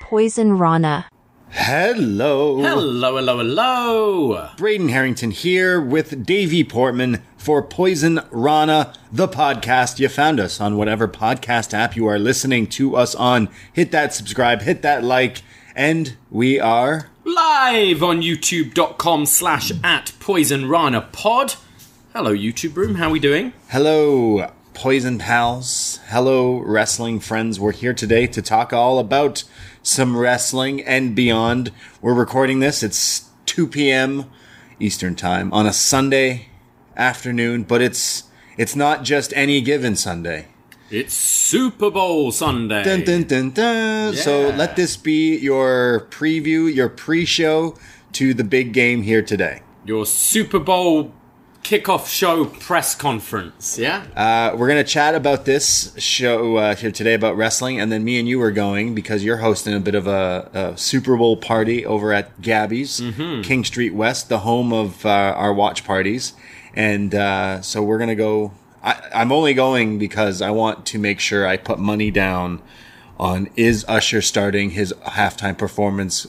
Poison Rana. Hello. Hello, hello, hello. Braden Herrington here with Davie Portman for Poison Rana, the podcast. You found us on whatever podcast app you are listening to us on. Hit that subscribe, hit that like, and we are. Live on youtube.com slash at Poison Rana Pod. Hello, YouTube room. How are we doing? Hello, Poison Pals. Hello, wrestling friends. We're here today to talk all about some wrestling and beyond. We're recording this. It's 2 p.m. Eastern Time on a Sunday afternoon, but it's it's not just any given Sunday. It's Super Bowl Sunday. Dun, dun, dun, dun. So let this be your preview, your pre-show to the big game here today. Your Super Bowl kickoff show press conference. Yeah? Uh, we're gonna chat about this show uh, here today about wrestling, and then me and you are going because you're hosting a bit of a, a Super Bowl party over at Gabby's, King Street West, the home of uh, our watch parties, and uh, so we're gonna go. I, I'm only going because I want to make sure I put money down on is Usher starting his halftime performance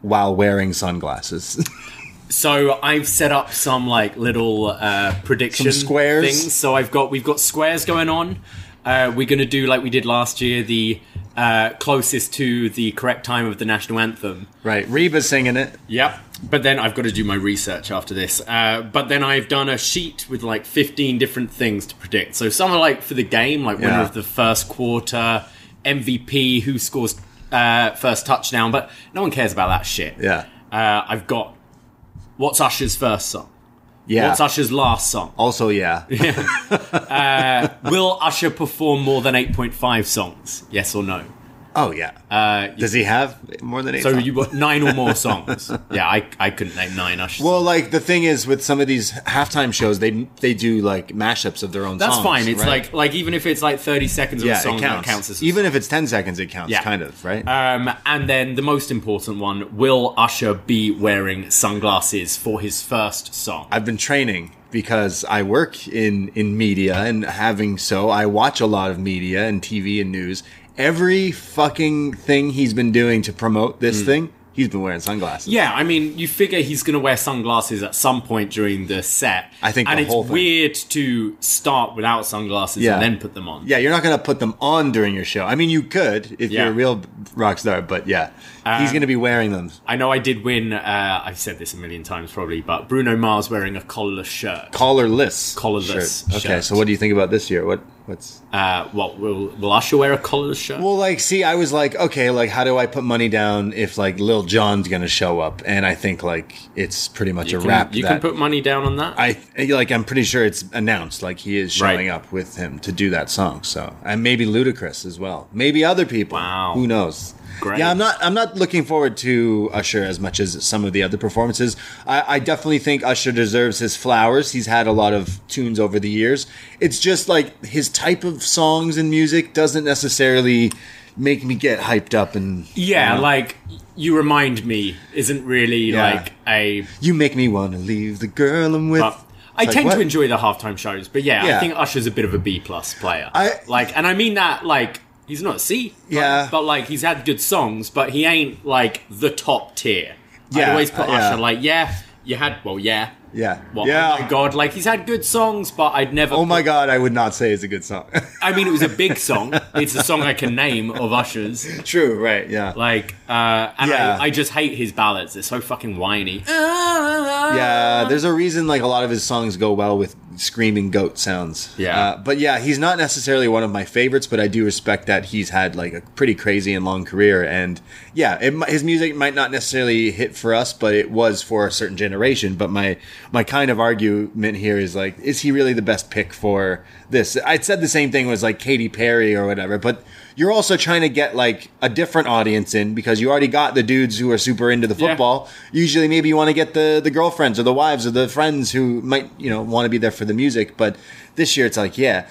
while wearing sunglasses. So I've set up some like little uh, prediction Some squares? things. So I've got we've got squares going on. Uh, we're gonna do like we did last year, the uh, closest to the correct time of the national anthem. right, Reba's singing it. Yep. But then I've got to do my research after this. Uh, but then I've done a sheet with like 15 different things to predict. So some are like for the game, like winner Yeah. of the first quarter, MVP, who scores uh, first touchdown. But no one cares about that shit. Yeah, Uh, I've got what's Usher's first song? yeah. What's Usher's last song? also, yeah. Uh, will Usher perform more than 8.5 songs? Yes or no? Oh yeah. Uh, Does he have more than eight? so songs? you've got nine or more songs. yeah, I, I couldn't name nine Usher well, like the thing is with some of these halftime shows, they they do like mashups of their own. That's songs, fine. It's right? like like even if it's like thirty seconds of yeah, a song it counts. counts as a Even if it's ten seconds, it counts. Yeah. Kind of right. Um, and then the most important one: Will Usher be wearing sunglasses for his first song? I've been training because I work in in media, and having so, I watch a lot of media and TV and news. Every fucking thing he's been doing to promote this Hmm. thing, he's been wearing sunglasses. yeah, I mean, you figure he's going to wear sunglasses at some point during the set. I think and it's thing. weird to start without sunglasses Yeah. and then put them on. Yeah, you're not going to put them on during your show. I mean, you could if Yeah. you're a real rock star, but yeah, he's going to be wearing them. I know I did win. Uh, I've said this a million times probably, but Bruno Mars wearing a collarless shirt. Collarless. Collarless shirt. Okay, shirt. so what do you think about this year? What what's Uh, what will will Usher wear a collarless shirt? Well, like, see, I was like, okay, like, how do I put money down if like Lil Jon's gonna show up? And I think like it's pretty much you a can, wrap. you can put money down on that. I like, I'm pretty sure it's announced. Like, he is showing Right. up with him to do that song. So, and maybe Ludacris as well. Maybe other people. Wow. Who knows? Great. Yeah, I'm not. I'm not looking forward to Usher as much as some of the other performances. I, I definitely think Usher deserves his flowers. He's had a lot of tunes over the years. It's just like his type of songs and music doesn't necessarily make me get hyped up and Yeah, you know, like you remind me isn't really Yeah. like a. you make me want to leave the girl I'm with. But I like, tend what? to enjoy the halftime shows, but yeah, Yeah. I think Usher's a bit of a B plus player. I- like, and I mean that like he's not a C. Yeah. but, like he's had good songs, but he ain't like the top tier. I Yeah, always put yeah. Usher like yeah, you had well yeah. Yeah, Well, yeah. Oh my god! Like he's had good songs, but I'd never. Oh my god, I would not say it's a good song. I mean, it was a big song. it's a song I can name of Usher's. True, right? Yeah. Like, uh, and Yeah. I, I just hate his ballads. They're so fucking whiny. Yeah, there's a reason like a lot of his songs go well with screaming goat sounds. Yeah. Uh, but yeah, he's not necessarily one of my favorites, but I do respect that he's had like a pretty crazy and long career. And yeah, it, his music might not necessarily hit for us, but it was for a certain generation. But my my kind of argument here is like, is he really the best pick for this? I'd said the same thing was like Katy Perry or whatever, but. You're also trying to get like a different audience in because you already got the dudes who are super into the Yeah. football. Usually, maybe you want to get the the girlfriends or the wives or the friends who might you know want to be there for the music. But this year, it's like yeah,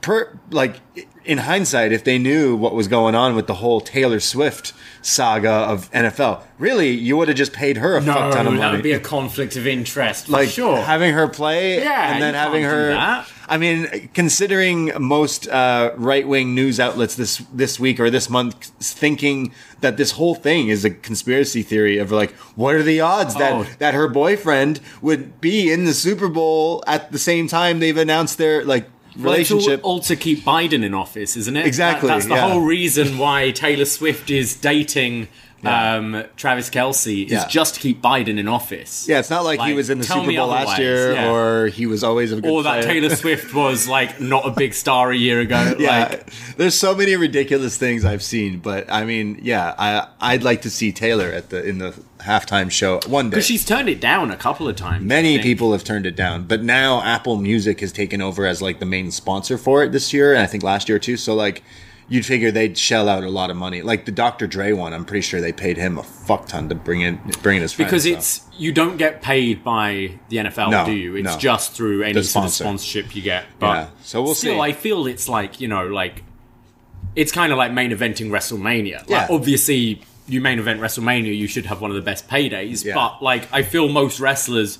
per like in hindsight, if they knew what was going on with the whole Taylor Swift saga of NFL, really, you would have just paid her a No, fuck ton of money. that would be a conflict of interest. For like sure. having her play yeah, and then having her. I mean, considering most uh, right wing news outlets this this week or this month thinking that this whole thing is a conspiracy theory of like, what are the odds that Oh. that her boyfriend would be in the Super Bowl at the same time they've announced their like Well, all, relationship? all to keep Biden in office, isn't it? Exactly, That- that's the yeah. whole reason why Taylor Swift is dating Yeah. um, Travis Kelce is Yeah. just to keep Biden in office. yeah, it's not like, he was in the Super Bowl last year yeah. or he was always a good Or that player. Taylor Swift was like not a big star a year ago. Yeah, Like, there's so many ridiculous things I've seen, but I mean, yeah, I I'd like to see Taylor at the in the halftime show one day. because she's turned it down a couple of times. Many people have turned it down, but now Apple Music has taken over as like the main sponsor for it this year, and I think last year too. So like, you'd figure they'd shell out a lot of money. Like the Dr. Dre one, I'm pretty sure they paid him a fuck ton to bring in bring in his friends. because so. it's you don't get paid by the NFL, No, do you? It's no. just through any sort of sponsorship you get. But Yeah, so we'll still, see. I feel it's like you know, like it's kind of like main eventing WrestleMania. Like, Yeah. obviously, you main event WrestleMania, you should have one of the best paydays. Yeah. But like, I feel most wrestlers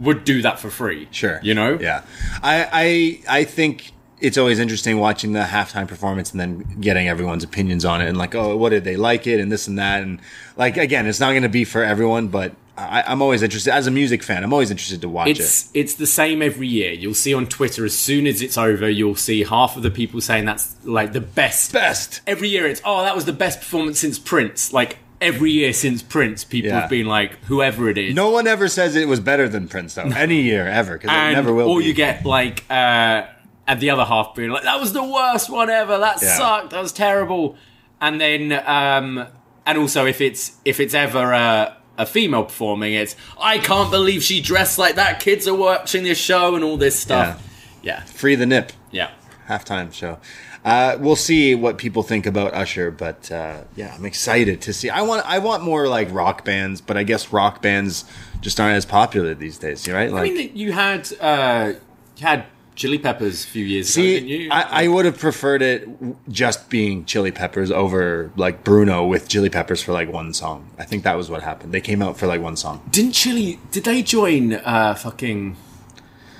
would do that for free. Sure. you know. Yeah. I I I think it's always interesting watching the halftime performance and then getting everyone's opinions on it and like, oh, what did they like it and this and that and like again, it's not going to be for everyone, but I, I'm always interested as a music fan. I'm always interested to watch It's it's the same every year. You'll see on Twitter as soon as it's over, you'll see half of the people saying that's like the best. Best. every year it's oh that was the best performance since Prince. Like every year since Prince, people Yeah. have been like whoever it is. No one ever says it was better than Prince though. Any year ever because it never will. or be. you get like uh at the other half being like that was the worst one ever. That Yeah. sucked. That was terrible. And then um and also if it's if it's ever a a female performing, it's I can't believe she dressed like that. Kids are watching this show and all this stuff. Yeah, free the nip. yeah. halftime show. Uh, we'll see what people think about Usher, but uh, yeah, I'm excited to see. I want I want more like rock bands, but I guess rock bands just aren't as popular these days, you right? Like, I mean, you had uh, you had Chili Peppers a few years ago, didn't see, you? I, I would have preferred it just being Chili Peppers over like Bruno with Chili Peppers for like one song. I think that was what happened. They came out for like one song. Didn't Chili? Did they join uh, fucking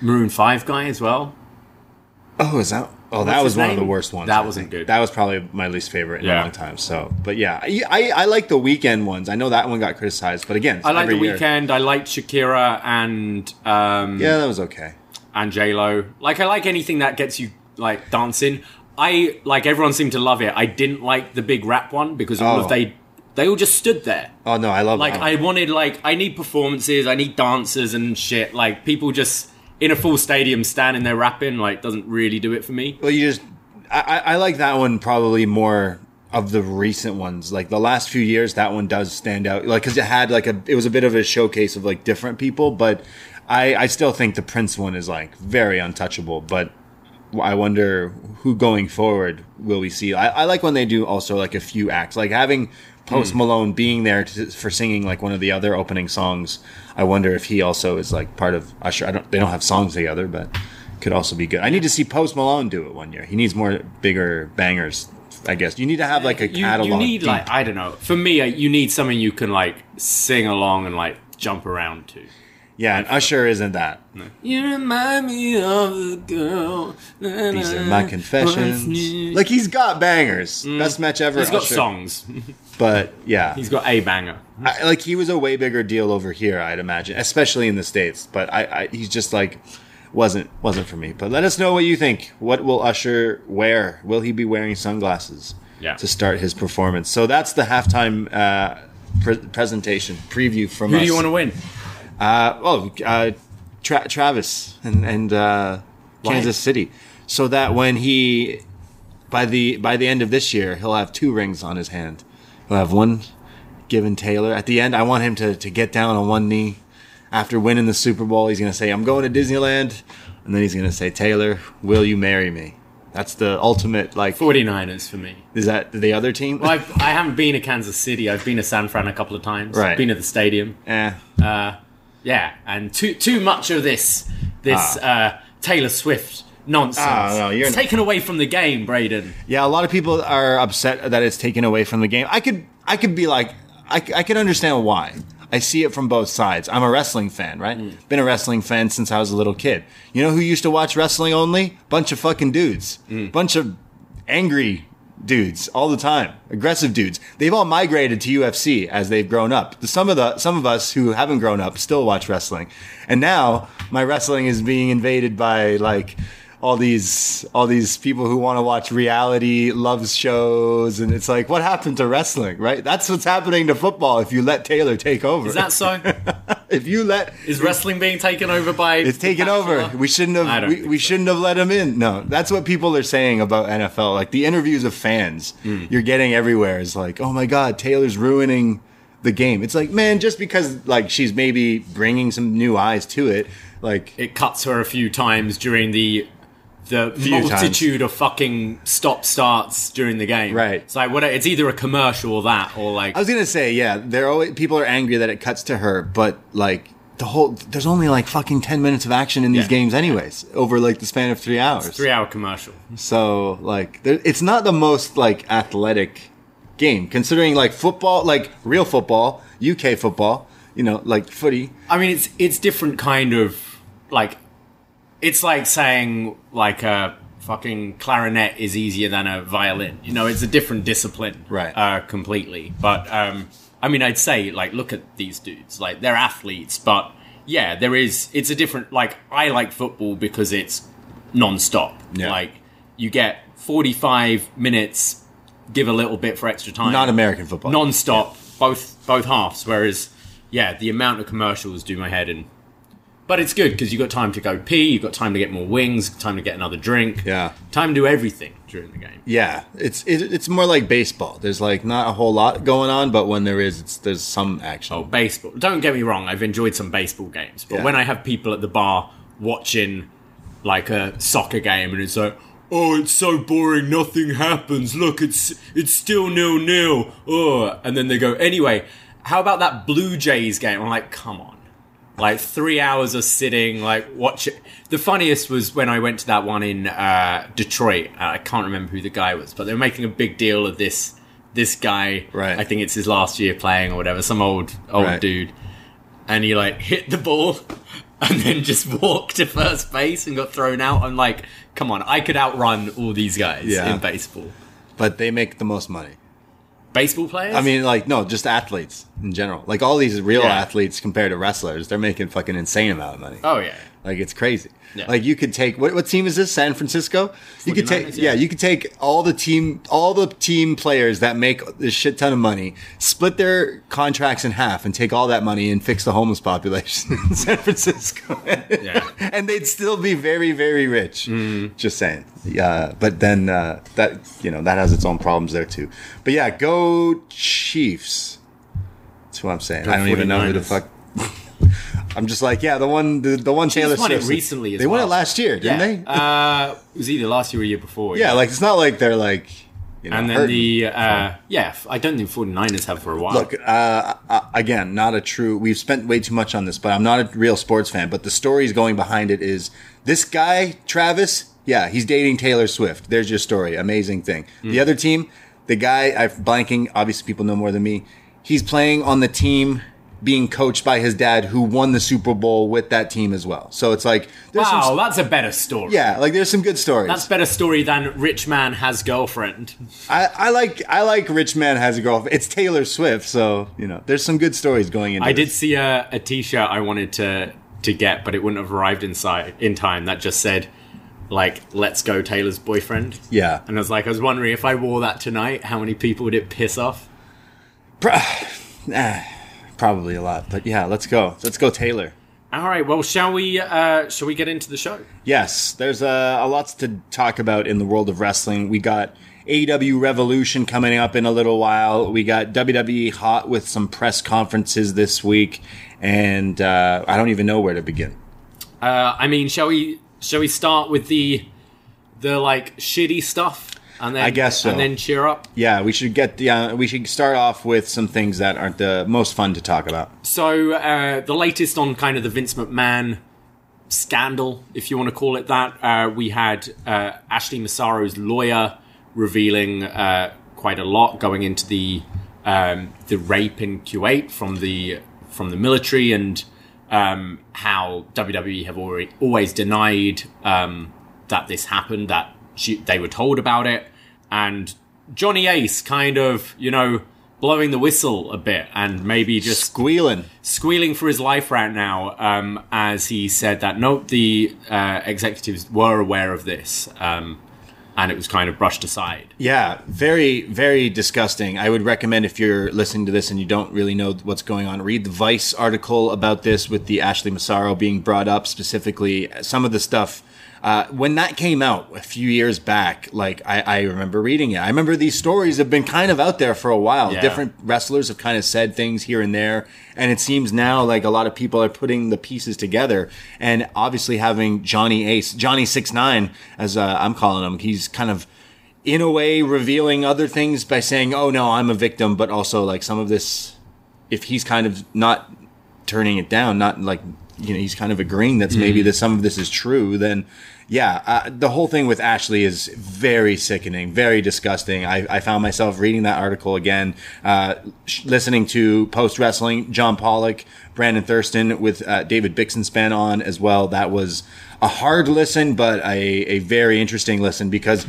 Maroon Five guy as well? Oh, is that? Oh, that was one of the worst ones. That I wasn't think. good. That was probably my least favorite in a long time. So, but yeah, I, I, I like the Weeknd ones. I know that one got criticized, but again, I like the year. Weeknd. I liked Shakira and um, Yeah, that was okay. And J Lo. Like I like anything that gets you like dancing. I like everyone seemed to love it. I didn't like the big rap one because all Oh. of they they all just stood there. Oh no, I love Like that I wanted like I need performances, I need dancers and shit. Like people just in a full stadium standing there rapping like doesn't really do it for me. Well, you just I, I I like that one probably more of the recent ones. Like the last few years, that one does stand out. Like because it had like a it was a bit of a showcase of like different people, but I I still think the Prince one is like very untouchable. But I wonder who going forward will we see. I, I like when they do also like a few acts, like having Post Hmm. Malone being there to, for singing like one of the other opening songs. I wonder if he also is like part of Usher. I don't. They don't have songs together, but could also be good. I need to see Post Malone do it one year. He needs more bigger bangers. I guess you need to have like a catalog. you need deep. like I don't know. For me, uh, you need something you can like sing along and like jump around to. Yeah, and Usher isn't that. You remind me of the girl. These are my confessions. Like he's got bangers. Best match ever. Mm. He's got Usher. songs. but yeah, He's got a banger. I, like he was a way bigger deal over here, I'd imagine, especially in the states. But I, I he's just like wasn't wasn't for me. But let us know what you think. What will Usher wear? Will he be wearing sunglasses? Yeah. To start his performance. So that's the halftime uh, pre- presentation preview from Who us. do you want to win? Uh, oh, uh, Tra- Travis and and uh, Kansas City, so that when he by the by the end of this year, he'll have two rings on his hand. He'll have one given Taylor at the end. I want him to to get down on one knee after winning the Super Bowl. He's gonna say, "I'm going to Disneyland," and then he's gonna say, "Taylor, will you marry me?" That's the ultimate. Like, 49ers for me. is that the other team? Well, I've, I haven't been to Kansas City. I've been to San Fran a couple of times. Right. Been at the stadium. eh. Uh, yeah, and too too much of this this uh, Taylor Swift nonsense. Ah, no, you're it's taken away from the game, Braden. Yeah, a lot of people are upset that it's taken away from the game. I could, I could be like, I, I could understand why. I see it from both sides. I'm a wrestling fan, right? Mm. Been a wrestling fan since I was a little kid. You know who used to watch wrestling only? Bunch of fucking dudes. Mm. Bunch of angry dudes all the time. Aggressive dudes. They've all migrated to UFC as they've grown up. Some of the some of us who haven't grown up still watch wrestling. And now my wrestling is being invaded by like all these all these people who want to watch reality love shows and it's like what happened to wrestling right that's what's happening to football if you let taylor take over Is that so? if you let Is wrestling being taken over by? it's taken over we shouldn't have we, we so. shouldn't have let him in no that's what people are saying about nfl like the interviews of fans Hmm. you're getting everywhere is like oh my god taylor's ruining the game it's like man just because like she's maybe bringing some new eyes to it like It cuts her a few times during the the Few multitude of fucking stop starts during the game. Right. It's like what? It's either a commercial or that, or like I was gonna say, yeah, they're always people are angry that it cuts to her, but like the whole there's only like fucking ten minutes of action in these Yeah. games, anyways, over like the span of three hours. three hour commercial. So like, there, it's not the most like athletic game, considering like football, like real football, UK football, you know, like footy. I mean, it's it's different kind of like it's like saying like a fucking clarinet is easier than a violin. You know, it's a different discipline, Right. Uh, completely. But um, I mean, I'd say like look at these dudes. Like they're athletes, but yeah, there is. It's a different. Like I like football because it's non-stop. Yeah. Like you get forty-five minutes. Give a little bit for extra time. Not American football. non-stop both both halves whereas yeah the amount of commercials do my head in but it's good because you've got time to go pee you've got time to get more wings time to get another drink. Yeah. time to do everything during the game. Yeah, it's it, it's more like baseball. There's like not a whole lot going on, but when there is, it's there's some action. oh baseball. Don't get me wrong i've enjoyed some baseball games. But Yeah. when i have people at the bar watching like a soccer game and it's like oh it's so boring nothing happens. Look it's it's still nil nil oh and then they go anyway how about that blue jays game? I'm like come on like three hours of sitting like watch it the funniest was when i went to that one in uh, detroit uh, i can't remember who the guy was but they were making a big deal of this this guy Right. i think it's his last year playing or whatever some old old Right. dude and he like hit the ball and then just walked to first base and got thrown out i'm like come on i could outrun all these guys Yeah. in baseball But they make the most money. Baseball players I mean, like no, just athletes in general. Like all these real Yeah. athletes compared to wrestlers, they're making fucking insane amount of money. oh yeah Like it's crazy. Yeah. Like you could take what what team is this? San Francisco. You could take yeah. yeah. You could take all the team all the team players that make this shit ton of money, split their contracts in half, and take all that money and fix the homeless population in San Francisco. Yeah. and they'd still be very very rich. Mm-hmm. Just saying. Yeah, but then uh, that you know that has its own problems there too. But yeah, go Chiefs. That's what I'm saying. Go I don't even know who the fuck. I'm just like, yeah, the one, the, the one Taylor won it Swift. recently as they won it last year, didn't yeah. they? uh it was either last year or year before yeah, like it's not like they're like, you know, and then hurting. the uh yeah I don't think 49ers have for a while Look, uh, uh, again, not a true. We've spent way too much on this, but I'm not a real sports fan. But the stories going behind it is this guy, Travis. Yeah, he's dating Taylor Swift. There's your story. Amazing thing. Hmm. The other team, the guy, I'm blanking. Obviously, people know more than me. He's playing on the team, being coached by his dad, who won the Super Bowl with that team as well. So it's like, there's wow some, that's a better story yeah, like there's some good stories. that's better story than rich man has girlfriend I, I like I like Rich Man Has a Girlfriend. It's Taylor Swift, so you know there's some good stories going into. I this. did see a, a t-shirt I wanted to to get, but it wouldn't have arrived inside in time. That just said, like, "Let's go, Taylor's boyfriend." Yeah. And I was like, I was wondering if I wore that tonight, how many people would it piss off? Eh, probably a lot, but yeah, let's go. Let's go, Taylor. All right, well, shall we? uh Shall we get into the show? Yes, there's uh, a lot to talk about in the world of wrestling. We got AEW Revolution coming up in a little while. We got WWE Hot with some press conferences this week, and uh, I don't even know where to begin. Uh I mean, shall we? Shall we start with the the like shitty stuff, and then I guess so. and then cheer up? Yeah, we should get yeah, we should start off with some things that aren't the most fun to talk about. So uh, the latest on kind of the Vince McMahon scandal, if you want to call it that, uh, we had uh, Ashley Massaro's lawyer revealing uh, quite a lot going into the um, the rape in Kuwait from the from the military and um, how WWE have already always denied um, that this happened, that she, they were told about it, and Johnny Ace kind of, you know, blowing the whistle a bit and maybe just squealing, squealing for his life right now, um, as he said that nope, the uh, executives were aware of this. Um, and it was kind of brushed aside. Yeah, very, very disgusting. I would recommend if you're listening to this and you don't really know what's going on, read the Vice article about this with the Ashley Massaro being brought up specifically. Some of the stuff uh, when that came out a few years back, like I, I, remember reading it. I remember these stories have been kind of out there for a while. Yeah. Different wrestlers have kind of said things here and there, and it seems now like a lot of people are putting the pieces together. And obviously, having Johnny Ace, Johnny Six Nine, as uh, I'm calling him, he's kind of in a way revealing other things by saying, "Oh no, I'm a victim," but also like some of this, if he's kind of not turning it down, not like you know he's kind of agreeing that mm-hmm. maybe that some of this is true, then yeah, uh, the whole thing with Ashley is very sickening, very disgusting. I, I found myself reading that article again, uh, sh- listening to post wrestling, John Pollock, Brandon Thurston with uh, David Bixenspan on as well. That was a hard listen, but a, a very interesting listen because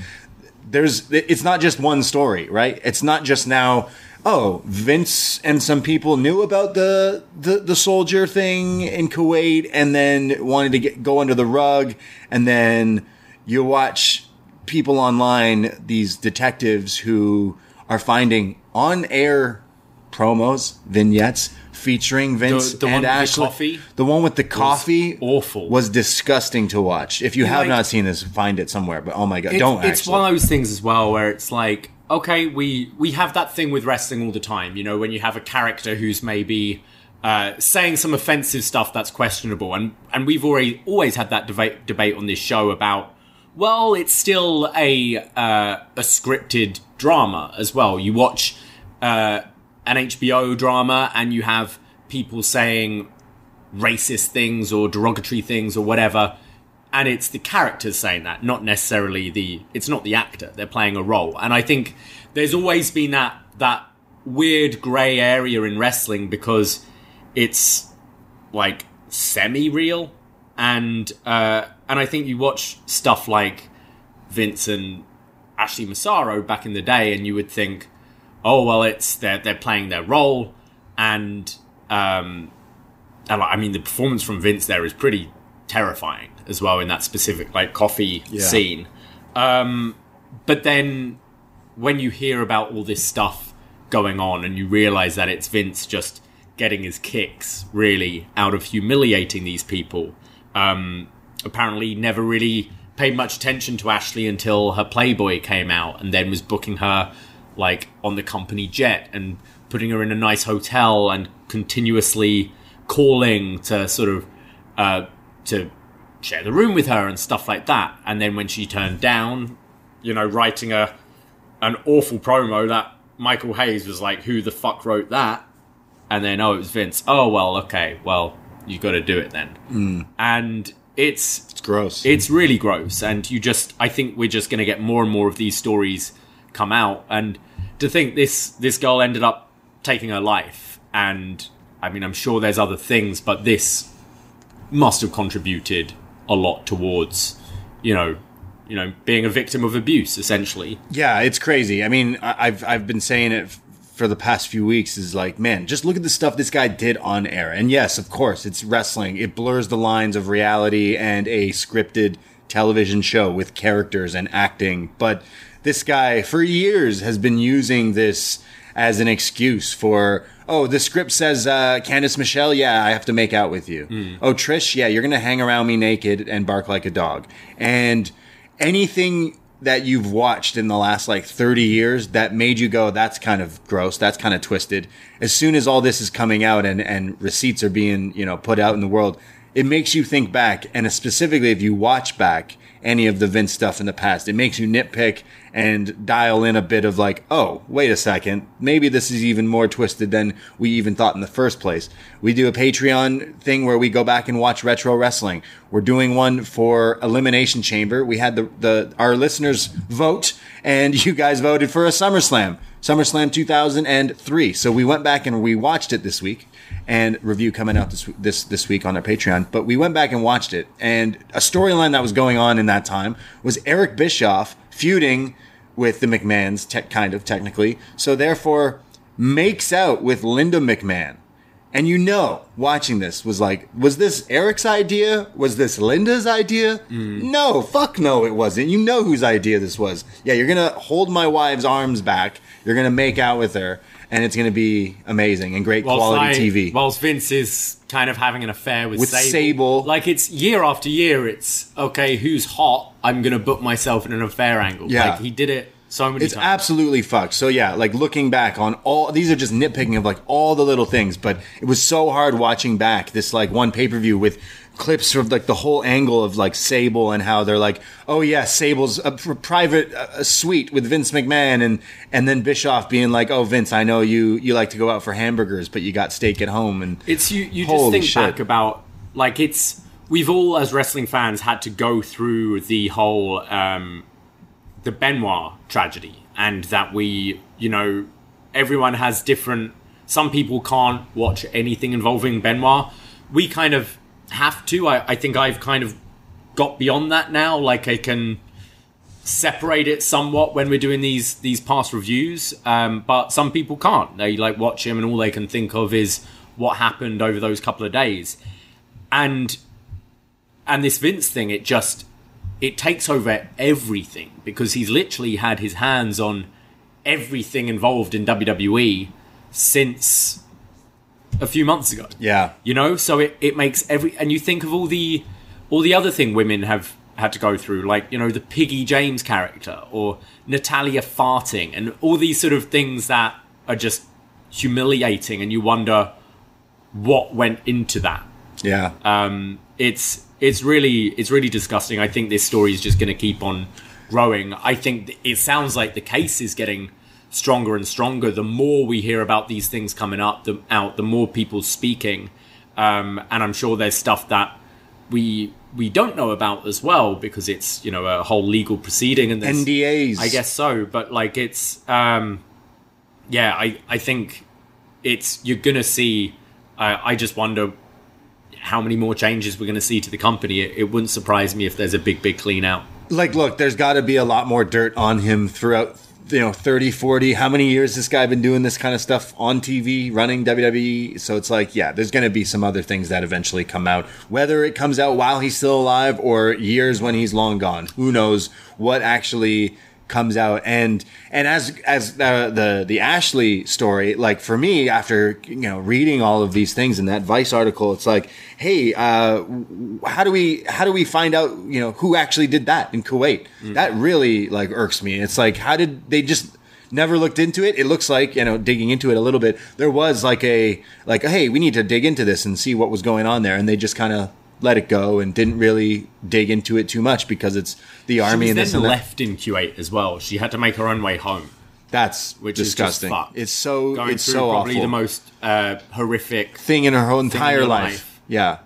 there's it's not just one story, right? It's not just now oh, Vince and some people knew about the, the, the soldier thing in Kuwait and then wanted to get, go under the rug. And then you watch people online, these detectives who are finding on air promos, vignettes featuring Vince the, the and Ashley. The, the, one with the coffee, awful, was disgusting to watch. If you have like, not seen this, find it somewhere. But oh my god, don't! It's actually. one of those things as well where it's like okay, we we have that thing with wrestling all the time. You know, when you have a character who's maybe uh, saying some offensive stuff that's questionable, and and we've already always had that debate debate on this show about. Well, it's still a uh, a scripted drama as well. You watch uh, an HBO drama, and you have people saying racist things or derogatory things or whatever and it's the characters saying that, not necessarily the. It's not the actor; they're playing a role, and I think there's always been that that weird grey area in wrestling because it's like semi-real, and uh, and I think you watch stuff like Vince and Ashley Massaro back in the day, and you would think, oh well, it's they're they're playing their role, and um, and I mean the performance from Vince there is pretty terrifying as well in that specific like coffee yeah. scene. Um, but then when you hear about all this stuff going on and you realize that it's Vince just getting his kicks really out of humiliating these people, um, apparently never really paid much attention to Ashley until her Playboy came out and then was booking her like on the company jet and putting her in a nice hotel and continuously calling to sort of uh, to share the room with her and stuff like that. And then when she turned down, you know, writing a an awful promo that Michael Hayes was like, "Who the fuck wrote that?" And then oh, it was Vince. Oh well, okay, well you got to do it then. Mm. And it's it's gross. It's really gross, and you just I think we're just going to get more and more of these stories come out, and to think this this girl ended up taking her life, and I mean I'm sure there's other things, but this must have contributed a lot towards, you know, you know, being a victim of abuse, essentially. Yeah, it's crazy. I mean, I've I've been saying it for the past few weeks. Is like, man, just look at the stuff this guy did on air. And yes, of course, it's wrestling. It blurs the lines of reality and a scripted television show with characters and acting. But this guy, for years, has been using this as an excuse for oh, the script says uh, Candice Michelle, yeah, I have to make out with you. Mm. Oh, Trish, yeah, you're gonna hang around me naked and bark like a dog. And anything that you've watched in the last like 30 years that made you go, that's kind of gross, that's kind of twisted. As soon as all this is coming out and, and receipts are being, you know, put out in the world, it makes you think back. And specifically, if you watch back any of the Vince stuff in the past, it makes you nitpick and dial in a bit of like, oh, wait a second, maybe this is even more twisted than we even thought in the first place. We do a Patreon thing where we go back and watch retro wrestling. We're doing one for Elimination Chamber. We had the, the our listeners vote, and you guys voted for a SummerSlam. SummerSlam 2003. So we went back and we watched it this week, and review coming out this this this week on our Patreon. But we went back and watched it, and a storyline that was going on in that time was Eric Bischoff feuding with the McMahons, te- kind of technically. So therefore, makes out with Linda McMahon. And you know, watching this was like, was this Eric's idea? Was this Linda's idea? Mm. No, fuck no, it wasn't. You know whose idea this was. Yeah, you're gonna hold my wife's arms back. You're gonna make out with her, and it's gonna be amazing and great quality I- TV. Whilst Vince is kind of having an affair with, With Sable. Sable. Like it's year after year, it's okay, who's hot? I'm going to book myself in an affair angle. Yeah. Like he did it so many It's times. absolutely fucked. So yeah, like looking back on all these are just nitpicking of like all the little things, but it was so hard watching back this like one pay per view with clips of like the whole angle of like Sable and how they're like, oh yeah, Sable's a pr- private uh, suite with Vince McMahon and and then Bischoff being like, oh Vince, I know you you like to go out for hamburgers, but you got steak at home and It's you. You just think shit. back about like it's. We've all, as wrestling fans, had to go through the whole um, the Benoit tragedy, and that we, you know, everyone has different. Some people can't watch anything involving Benoit. We kind of have to. I, I think I've kind of got beyond that now. Like I can separate it somewhat when we're doing these these past reviews um, but some people can't they like watch him and all they can think of is what happened over those couple of days and and this vince thing it just it takes over everything because he's literally had his hands on everything involved in wwe since a few months ago yeah. you know so it, it makes every and you think of all the all the other thing women have had to go through like you know the piggy james character or natalya farting and all these sort of things that are just humiliating and you wonder what went into that Yeah. um, it's it's really it's really disgusting. I think this story is just going to keep on growing. I think it sounds like the case is getting stronger and stronger. The more we hear about these things coming up, the out, the more people speaking, um, and I'm sure there's stuff that we we don't know about as well because it's you know a whole legal proceeding and NDAs. I guess so, but like it's um yeah, I I think it's you're gonna see. Uh, I just wonder how many more changes we're going to see to the company. It, it wouldn't surprise me if there's a big, big clean out. like look there's got to be a lot more dirt on him throughout you know 30 40 how many years this guy been doing this kind of stuff on tv running wwe so it's like yeah there's going to be some other things that eventually come out whether it comes out while he's still alive or years when he's long gone who knows what actually comes out. And and as as the the the Ashley story like for me after you know reading all of these things in that Vice article it's like hey uh how do we how do we find out you know who actually did that in Kuwait? That really like irks me. It's like how did they just never looked into it? It looks like you know digging into it a little bit. There was like a like hey we need to dig into this and see what was going on there. And they just kind of let it go and didn't really dig into it too much because it's the army and then and left in Kuwait as well. She had to make her own way home, That's which disgusting. is just. It's so going it's so probably awful. the most uh, horrific. thing in her whole entire your life. life. Yeah.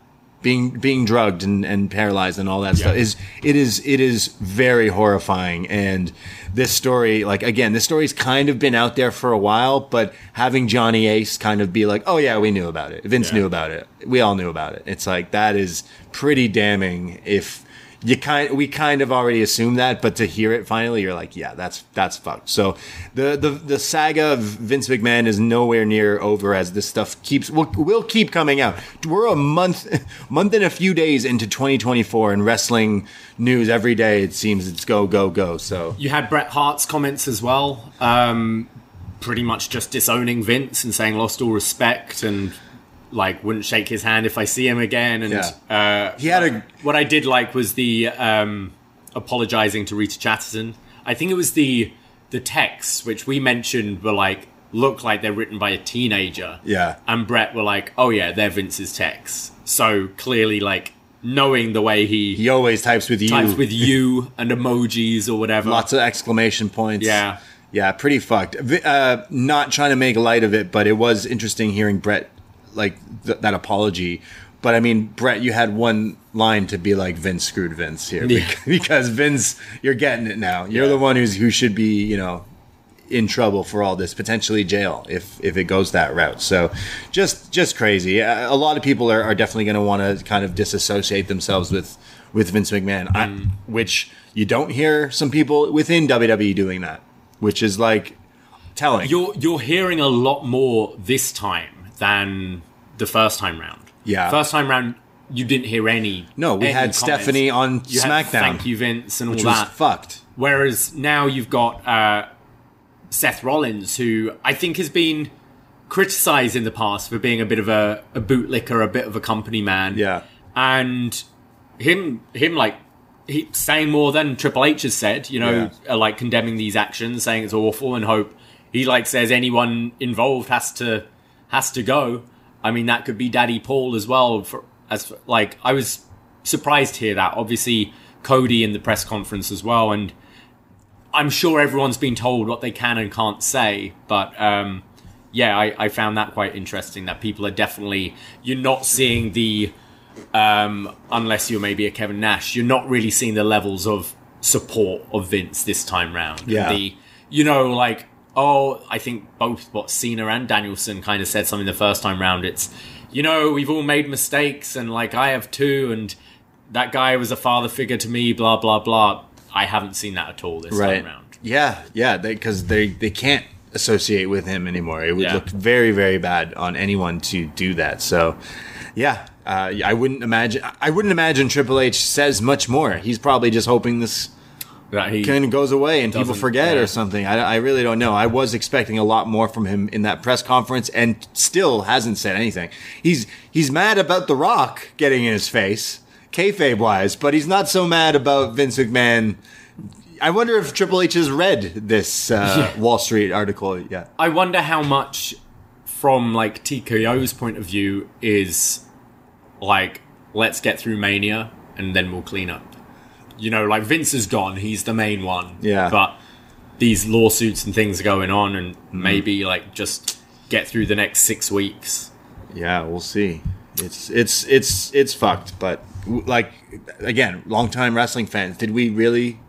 Being being drugged and, and paralyzed and all that stuff is it is it is very horrifying. And this story like again this story's kind of been out there for a while but having Johnny Ace kind of be like oh yeah we knew about it. Vince Yeah. knew about it. We all knew about it. It's like that is pretty damning if you kind we kind of already assumed that, but to hear it finally, you're like, yeah, that's that's fucked. So the the the saga of Vince McMahon is nowhere near over as this stuff keeps will will keep coming out. We're a month month and a few days into 2024 and wrestling news every day. It seems it's go go go. So You had Bret Hart's comments as well, um, pretty much just disowning Vince and saying lost all respect and like wouldn't shake his hand if I see him again. And uh, he had a what I did like was the um, apologizing to Rita Chatterton. I think it was the the texts which we mentioned were like look like they're written by a teenager. Yeah. And Bret were like, oh yeah, they're Vince's texts. So clearly, like knowing the way he, he always types with you. types with you and emojis or whatever. lots of exclamation points. Yeah. Yeah, pretty fucked. Uh, not trying to make light of it, but it was interesting hearing Bret like th- that apology. But I mean, Bret, you had one line to be like Vince screwed Vince here Yeah. bec- because Vince, you're getting it now. You're Yeah. the one who's who should be, you know, in trouble for all this, potentially jail if if it goes that route. So, just just crazy. A lot of people are, are definitely going to want to kind of disassociate themselves with with Vince McMahon, mm. I, which you don't hear some people within WWE doing that, which is like telling. You're you're hearing a lot more this time than the first time round. Yeah, first time round you didn't hear any. No, we any had comments. Stephanie on You SmackDown. Had, Thank you, Vince, and all was that. fucked. Whereas now you've got uh, Seth Rollins, who I think has been criticized in the past for being a bit of a, a bootlicker, a bit of a company man. Yeah, and him, him like he saying more than Triple H has said. You know, Yeah. like condemning these actions, saying it's awful, and hope he like says anyone involved has to has to go. I mean, that could be Daddy Paul as well. For as like, I was surprised to hear that. Obviously, Cody in the press conference as well, and I'm sure everyone's been told what they can and can't say. But um, yeah, I, I found that quite interesting. That people are definitely you're not seeing the um, unless you're maybe a Kevin Nash, you're not really seeing the levels of support of Vince this time round. Yeah. The you know like oh I think both what Cena and Danielson kind of said something the first time round. It's you know we've all made mistakes and like I have too and that guy was a father figure to me. Blah blah blah. I haven't seen that at all this right. time round. Yeah, yeah, because they, they can't associate with him anymore. It would Yeah. look very very bad on anyone to do that. So, yeah, uh, I wouldn't imagine. I wouldn't imagine Triple H says much more. He's probably just hoping this That he kind of goes away and people forget yeah. or something. I, I really don't know. I was expecting a lot more from him in that press conference, and still hasn't said anything. He's he's mad about The Rock getting in his face, kayfabe wise, but he's not so mad about Vince McMahon. I wonder if Triple H has read this uh, Wall Street article yet. I wonder how much from like TKO's point of view is like let's get through Mania and then we'll clean up. You know, like Vince is gone, he's the main one. Yeah. But these lawsuits and things are going on and Mm-hmm. maybe like just get through the next six weeks. Yeah, we'll see. It's it's it's it's fucked. But like again, longtime wrestling fans, did we really?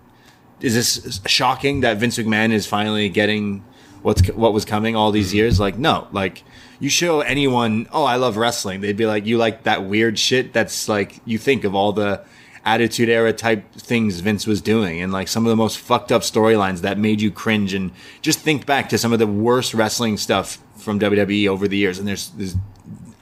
Is this shocking that Vince McMahon is finally getting what's what was coming all these years? Like, no, like you show anyone, oh, I love wrestling, they'd be like, you like that weird shit. That's like you think of all the attitude era type things Vince was doing and like some of the most fucked up storylines that made you cringe and just think back to some of the worst wrestling stuff from WWE over the years. And there's there's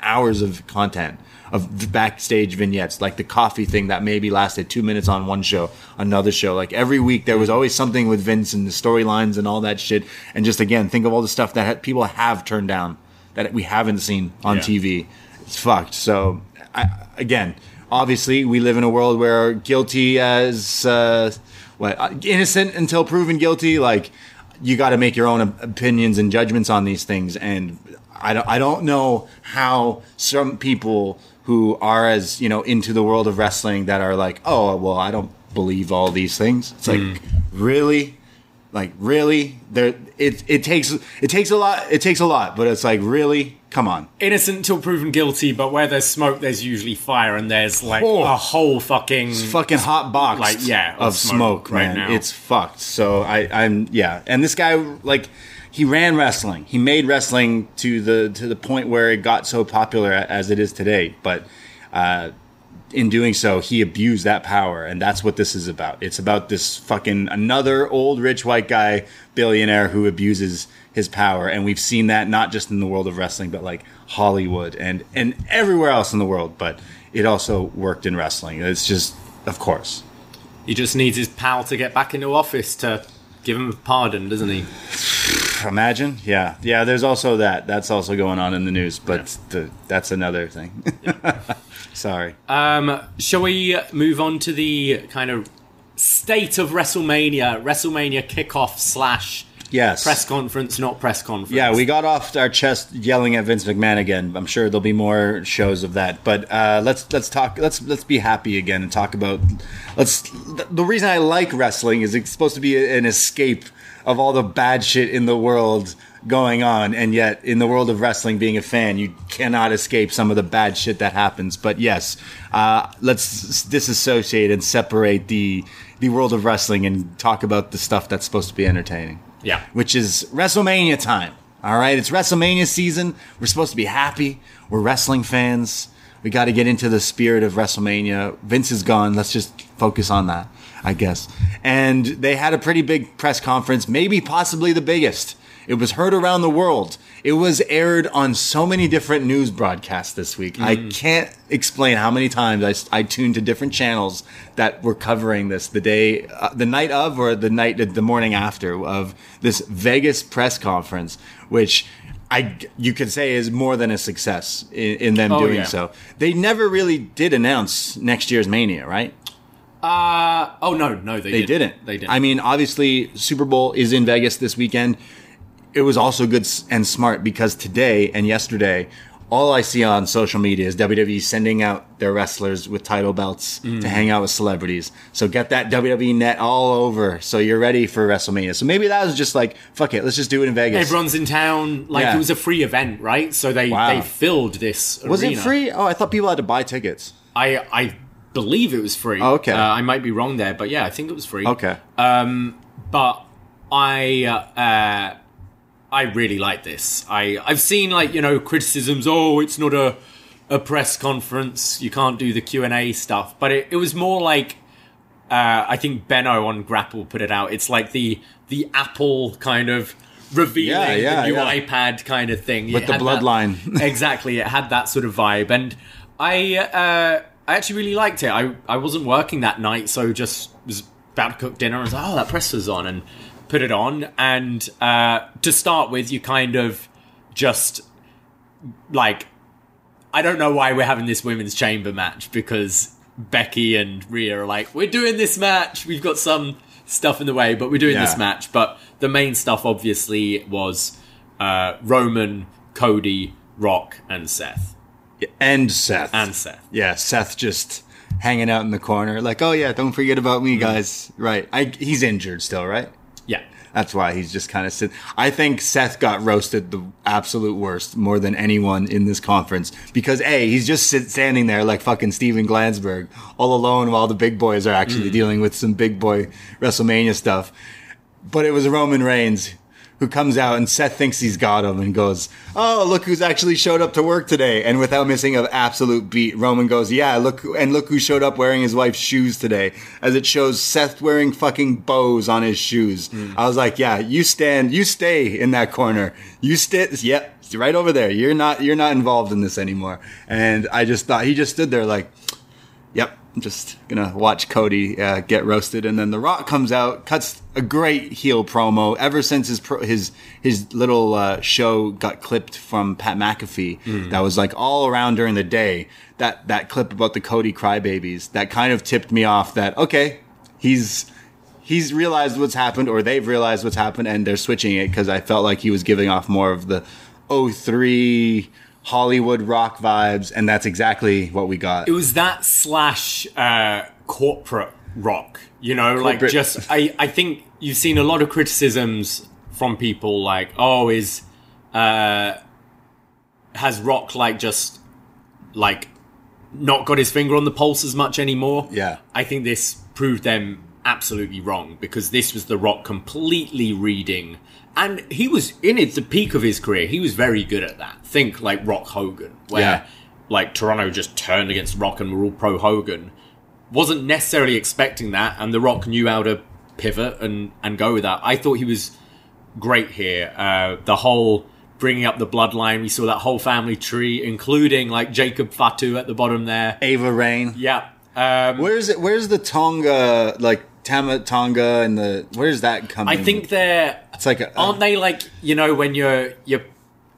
hours of content of backstage vignettes like the coffee thing that maybe lasted 2 minutes on one show another show. Like every week there was always something with Vince and the storylines and all that shit. And just again think of all the stuff that ha- people have turned down that we haven't seen on Yeah. TV it's fucked. So I, again obviously we live in a world where guilty as uh, what innocent until proven guilty like you got to make your own opinions and judgments on these things. And I don't, I don't know how some people who are as you know into the world of wrestling that are like oh well I don't believe all these things. It's like really like really there it it takes it takes a lot it takes a lot but it's like really come on Innocent until proven guilty, but where there's smoke, there's usually fire, and there's like Oh. a whole fucking fucking hot box like, yeah, of, of smoke, smoke right man. now. It's fucked. So I, I'm yeah, and this guy like he ran wrestling. He made wrestling to the to the point where it got so popular as it is today. But uh, in doing so, he abused that power, and that's what this is about. It's about this fucking another old rich white guy billionaire who abuses his power, and we've seen that not just in the world of wrestling, but like Hollywood and and everywhere else in the world. But it also worked in wrestling. It's just, of course. He just needs his pal to get back into office to give him a pardon, doesn't he? Imagine, yeah, yeah. There's also that. That's also going on in the news, but the, that's another thing. Sorry. Um, shall we move on to the kind of state of WrestleMania, WrestleMania kickoff slash yes. press conference, not press conference? Yeah, we got off our chest yelling at Vince McMahon again. I'm sure there'll be more shows of that. But uh, let's let's talk. Let's let's be happy again and talk about. Let's. The reason I like wrestling is it's supposed to be an escape of all the bad shit in the world going on, and yet in the world of wrestling, being a fan, you cannot escape some of the bad shit that happens. But yes, uh, let's disassociate and separate the the world of wrestling and talk about the stuff that's supposed to be entertaining. Yeah. which is WrestleMania time. All right, it's WrestleMania season. We're supposed to be happy. We're wrestling fans. We got to get into the spirit of WrestleMania. Vince is gone. Let's just focus on that, I guess. And they had a pretty big press conference, maybe possibly the biggest. It was heard around the world. It was aired on so many different news broadcasts this week. I can't explain how many times I, I tuned to different channels that were covering this the day, uh, the night of, or the night, the morning after of this Vegas press conference, which I you could say is more than a success in, in them Oh, doing yeah. so. They never really did announce next year's Mania, right? Uh, oh no, no, they, They didn't. didn't. They didn't. I mean, obviously, Super Bowl is in Vegas this weekend. It was also good and smart because today and yesterday, all I see on social media is WWE sending out their wrestlers with title belts Mm. to hang out with celebrities. So get that WWE net all over so you're ready for WrestleMania. So maybe that was just like, fuck it, let's just do it in Vegas. Everyone's in town. Like Yeah. it was a free event, right? So they Wow. they filled this. was arena. it free? Oh, I thought people had to buy tickets. I I believe it was free. Oh, okay. Uh, I might be wrong there, but yeah, I think it was free. Okay. but I uh, uh, I really like this. I I've seen like you know criticisms. Oh, it's not a a press conference. You can't do the Q and A stuff. But it, it was more like uh, I think Benno on Grapple put it out. It's like the the Apple kind of revealing Yeah, yeah, the new yeah. iPad kind of thing With It the bloodline. exactly, it had that sort of vibe, and I uh, I actually really liked it. I I wasn't working that night, so just was about to cook dinner and was like, oh, that press was on, and put it on. And uh, to start with, you kind of just like I don't know why we're having this women's chamber match because Becky and Rhea are like, we're doing this match. We've got some stuff in the way, but we're doing Yeah. this match. But the main stuff obviously was uh, Roman, Cody, Rock, and Seth. And Seth. And Seth. Yeah, Seth just hanging out in the corner, like, oh yeah, don't forget about Mm. me, guys. Right. I, he's injured still, right? Yeah. That's why he's just kind of sitting. I think Seth got roasted the absolute worst more than anyone in this conference because A, he's just sit, standing there like fucking Steven Glansberg all alone while the big boys are actually mm. dealing with some big boy WrestleMania stuff. But it was Roman Reigns who comes out and Seth thinks he's got him and goes, "Oh, look who's actually showed up to work today!" And without missing an absolute beat, Roman goes, "Yeah, look and look who showed up wearing his wife's shoes today." As it shows Seth wearing fucking bows on his shoes. Hmm. I was like, "Yeah, you stand, you stay in that corner. You stay. Yep, right over there. You're not, you're not involved in this anymore." And I just thought he just stood there like. I'm just gonna watch Cody uh, get roasted, and then The Rock comes out, cuts a great heel promo. Ever since his pro- his his little uh, show got clipped from Pat McAfee, that was like all around during the day. That that clip about the Cody crybabies that kind of tipped me off. That okay, he's he's realized what's happened, or they've realized what's happened, and they're switching it because I felt like he was giving off more of the 03 Hollywood rock vibes, and that's exactly what we got. It was that slash uh, corporate rock, you know, like just I I think you've seen a lot of criticisms from people like, oh, is uh, has Rock like just like not got his finger on the pulse as much anymore? Yeah. I think this proved them absolutely wrong because this was the Rock completely reading. And he was in it, the peak of his career. He was very good at that. Think like Rock Hogan, where Yeah. like Toronto just turned against Rock and were all pro Hogan. Wasn't necessarily expecting that, and The Rock knew how to pivot and and go with that. I thought he was great here. Uh, the whole bringing up the bloodline, we saw that whole family tree, including like Jacob Fatu at the bottom there. Ava Raine. Yeah. Um, Where's it? Where's the Tonga like Tama Tonga and the where's that coming? I think they're it's like a, aren't they like you know when your your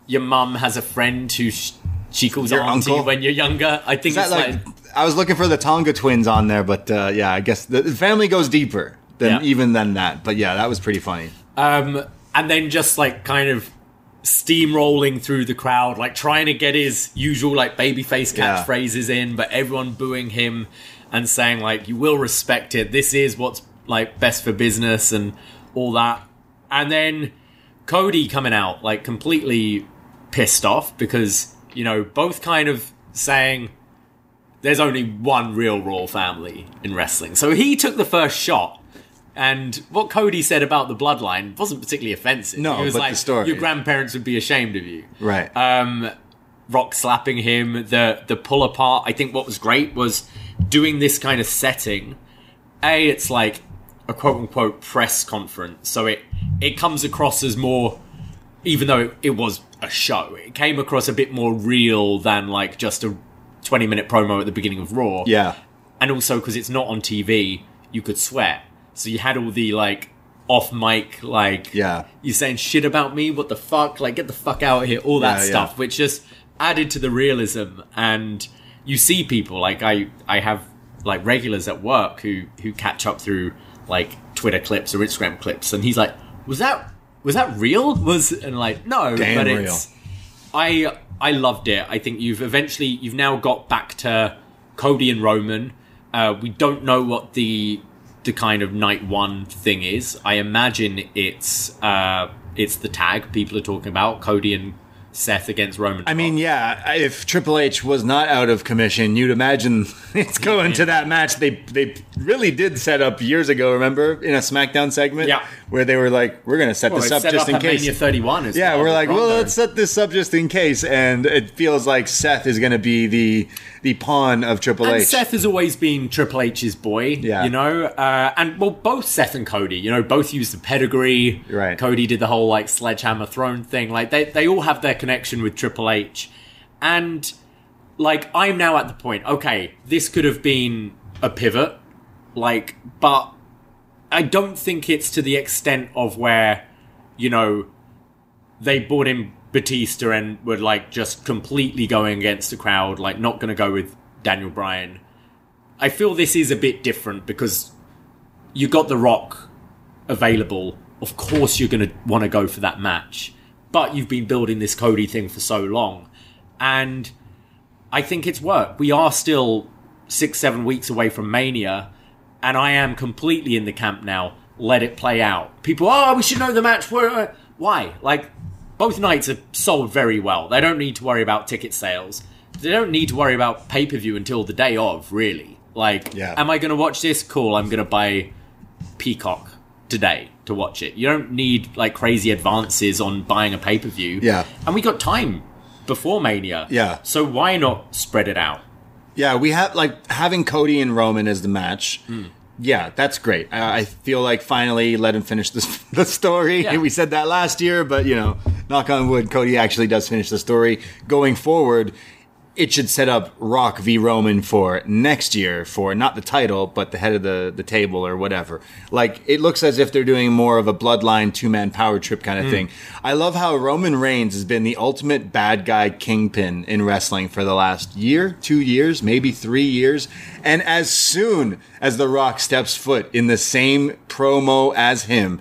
your mum has a friend who sh- she calls Your auntie uncle? when you're younger. I think it's like, like, I was looking for the Tonga twins on there, but uh, yeah, I guess the, family goes deeper than Yeah. even than that. But yeah, that was pretty funny. um, and then just like kind of steamrolling through the crowd, like trying to get his usual like babyface Yeah. catchphrases in, but everyone booing him and saying like you will respect it. This is what's like best for business and all that. And then Cody coming out like completely pissed off because you know both kind of saying there's only one real royal family in wrestling. So he took the first shot And what Cody said about the bloodline wasn't particularly offensive. No, he was but the like, story. "Your grandparents would be ashamed of you." Right. um, Rock slapping him, the the pull apart. I think what was great was doing this kind of setting. A, it's like a quote unquote press conference, so it it comes across as more, even though it, it was a show, it came across a bit more real than like just a twenty minute promo at the beginning of Raw. yeah. and also because it's not on TV, you could swear. So you had all the like off mic, like Yeah. you're saying shit about me, what the fuck, like get the fuck out of here, all that Yeah, yeah. stuff, which just added to the realism. And you see people like I, I have like regulars at work who who catch up through like Twitter clips or Instagram clips, and he's like, was that was that real? Was and like no, Damn but real. it's I I loved it. I think you've eventually you've now got back to Cody and Roman. Uh, we don't know what the the kind of night one thing is. I imagine it's uh, it's the tag people are talking about Cody and Seth against Roman. I mean, yeah, if Triple H was not out of commission, you'd imagine it's going to that match they they really did set up years ago, remember? In a SmackDown segment? Yeah. Where they were like, we're going to set well, this up set just up in case. Mania 31. As yeah, we're like, well, let's set this up just in case. And it feels like Seth is going to be the the pawn of Triple And H. Seth has always been Triple H's boy, Yeah. you know. Uh, and well, both Seth and Cody, you know, both used the pedigree. Right. Cody did the whole like sledgehammer throne thing. Like they they all have their connection with Triple H, and like I'm now at the point. Okay, this could have been a pivot, like, but I don't think it's to the extent of where, you know, they brought in Batista and were like just completely going against the crowd, like not going to go with Daniel Bryan. I feel this is a bit different because you got The Rock available. Of course, you're going to want to go for that match, but you've been building this Cody thing for so long, and I think it's worked. We are still six, seven weeks away from Mania, and I am completely in the camp now. Let it play out. People, oh, we should know the match. Why? Like, both nights are sold very well. They don't need to worry about ticket sales. They don't need to worry about pay per view until the day of, really. Like, Yeah. am I going to watch this? Cool. I'm going to buy Peacock today to watch it. You don't need like crazy advances on buying a pay per view. Yeah. And we got time before Mania. Yeah. So why not spread it out? Yeah, we have like having Cody and Roman as the match. Hmm. Yeah, that's great. I, I feel like finally let him finish this, the story. Yeah. We said that last year, but you know, knock on wood, Cody actually does finish the story. Going forward, it should set up Rock v Roman for next year for not the title, but the head of the, the table or whatever. Like it looks as if they're doing more of a bloodline two man power trip kind of hmm. thing. I love how Roman Reigns has been the ultimate bad guy kingpin in wrestling for the last year, two years, maybe three years. And as soon as The Rock steps foot in the same promo as him,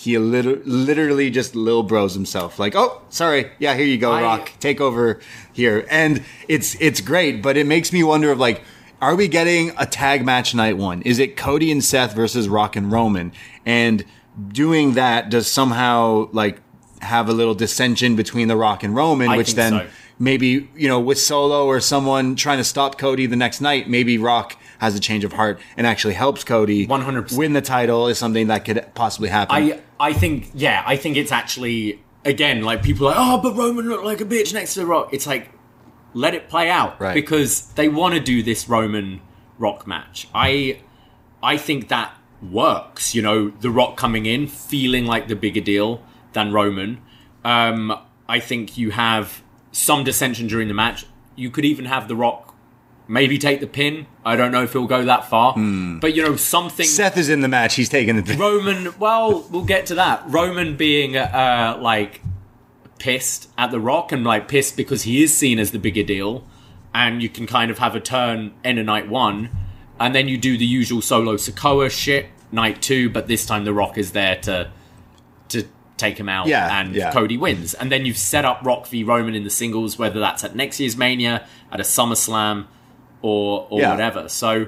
he liter- literally just lil bros himself. Like, oh, sorry, yeah, here you go, I- Rock, take over here. And it's it's great, but it makes me wonder of like, are we getting a tag match night one? Is it Cody and Seth versus Rock and Roman? And doing that does somehow like have a little dissension between the Rock and Roman, I which then so. maybe you know with Solo or someone trying to stop Cody the next night, maybe Rock has a change of heart and actually helps Cody 100%. win the title is something that could possibly happen. I I think yeah, I think it's actually again like people are like oh, but Roman looked like a bitch next to the Rock. It's like let it play out Right. because they want to do this Roman Rock match. I I think that works. You know, the Rock coming in feeling like the bigger deal than Roman. Um, I think you have some dissension during the match. You could even have the Rock maybe take the pin. I don't know if he'll go that far, but you know something. Seth is in the match. He's taking it. Roman, well, we'll get to that. Roman being uh, like pissed at the Rock and like pissed because he is seen as the bigger deal, and you can kind of have a turn in a night one, and then you do the usual solo Sikoa shit night two, but this time the Rock is there to to take him out, Yeah, and yeah. Cody wins, and then you've set up Rock v Roman in the singles, whether that's at next year's Mania, at a SummerSlam, or or Yeah. whatever. So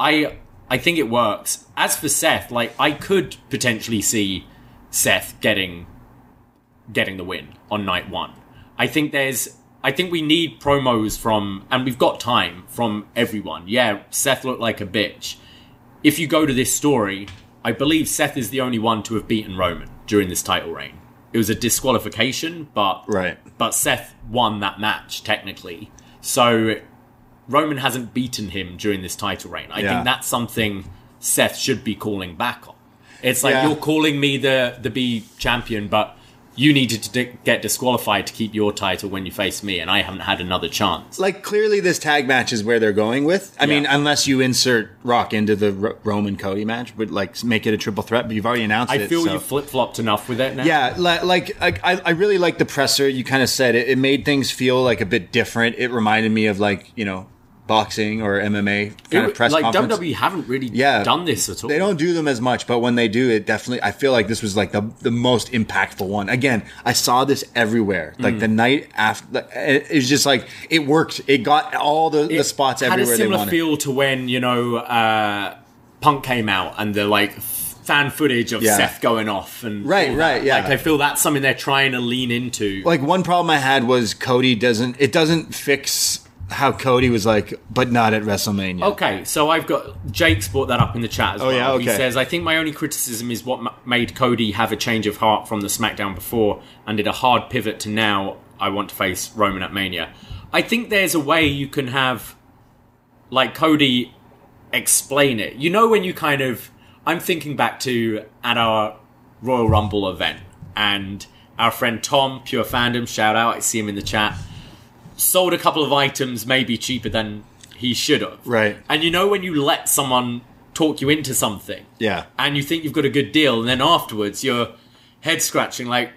I I think it works. As for Seth, like I could potentially see Seth getting getting the win on night one. I think there's I think we need promos from and we've got time from everyone. Yeah, Seth looked like a bitch. If you go to this story, I believe Seth is the only one to have beaten Roman during this title reign. It was a disqualification, but Right. but Seth won that match technically. So Roman hasn't beaten him during this title reign. I Yeah. think that's something Seth should be calling back on. It's like Yeah. you're calling me the the B champion, but you needed to di- get disqualified to keep your title when you face me, and I haven't had another chance. Like clearly, this tag match is where they're going with. I mean, unless you insert Rock into the Ro- Roman Cody match, but like make it a triple threat. But you've already announced I it. feel so- you flip flopped enough with it now. Yeah, li- like, like I, I really like the presser. You kind of said it. It made things feel like a bit different. It reminded me of like you know boxing or MMA kind It- of press like conference. WWE haven't really Yeah. done this at all. They don't do them as much, but when they do, it definitely. I feel like this was like the the most impactful one. Again, I saw this everywhere. Like Mm. the night after, it it was just like it worked. It got all the, the spots had everywhere a they similar feel to when you know uh, Punk came out and the like fan footage of Yeah. Seth going off and Right, right, yeah. Like I feel that's something they're trying to lean into. like one problem I had was Cody doesn't. It doesn't fix how Cody was like, but not at WrestleMania. Okay, so I've got Jake's brought that up in the chat as Oh, well. yeah? He says, "I think my only criticism is what m- made Cody have a change of heart from the SmackDown before and did a hard pivot to now. I want to face Roman at Mania. I think there's a way you can have like Cody explain it. You know when you kind of I'm thinking back to at our Royal Rumble event and our friend Tom, Pure Fandom, shout out, I see him in the chat, sold a couple of items maybe cheaper than he should have. Right. And you know when you let someone talk you into something Yeah. and you think you've got a good deal and then afterwards you're head scratching like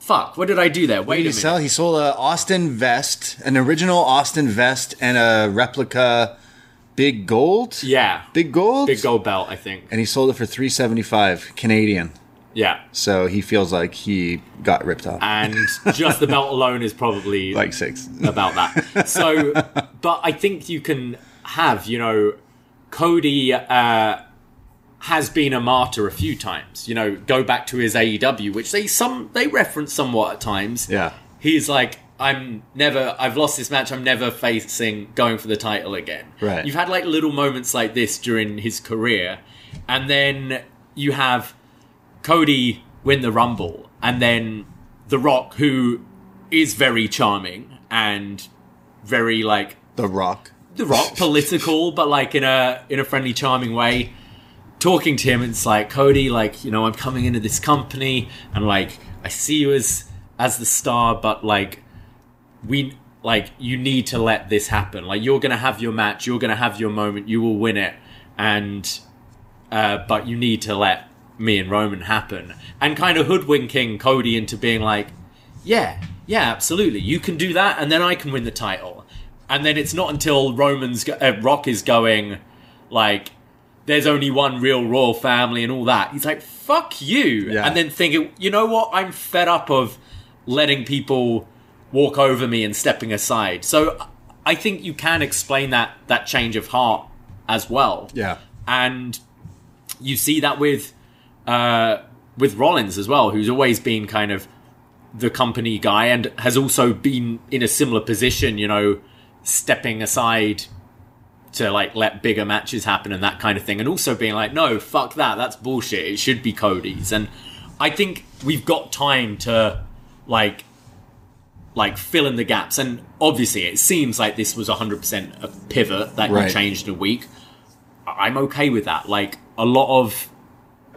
fuck, what did I do there? Wait a minute. sell? He sold a Austin vest, an original Austin vest, and a replica Big Gold. Yeah. Big Gold. Big gold belt, I think. And he sold it for three seventy five Canadian. Yeah. So he feels like he got ripped off. And just the belt alone is probably like six. about that. So, but I think you can have, you know, Cody uh, has been a martyr a few times. You know, go back to his AEW, which they some they reference somewhat at times. Yeah. he's like, I'm never, I've lost this match. I'm never facing going for the title again. Right. You've had like little moments like this during his career, and then you have Cody win the Rumble, and then The Rock, who is very charming and very like The Rock. The Rock, political, but like in a in a friendly, charming way. Talking to him, it's like Cody, like you know, I'm coming into this company, and like I see you as as the star, but like we like you need to let this happen. Like you're gonna have your match, you're gonna have your moment, you will win it, and uh, but you need to let me and Roman happen, and kind of hoodwinking Cody into being like, yeah, yeah, absolutely, you can do that, and then I can win the title, and then it's not until Roman's go- uh, Rock is going like. There's only one real royal family and all that. He's like, fuck you. Yeah. And then thinking, you know what? I'm fed up of letting people walk over me and stepping aside. So I think you can explain that that change of heart as well. Yeah. And you see that with uh, with Rollins as well, who's always been kind of the company guy and has also been in a similar position, you know, stepping aside to like let bigger matches happen and that kind of thing, and also being like, no, fuck that, that's bullshit. It should be Cody's, and I think we've got time to like like fill in the gaps. And obviously, it seems like this was 100% a pivot that Right. you changed in a week. I'm okay with that. Like a lot of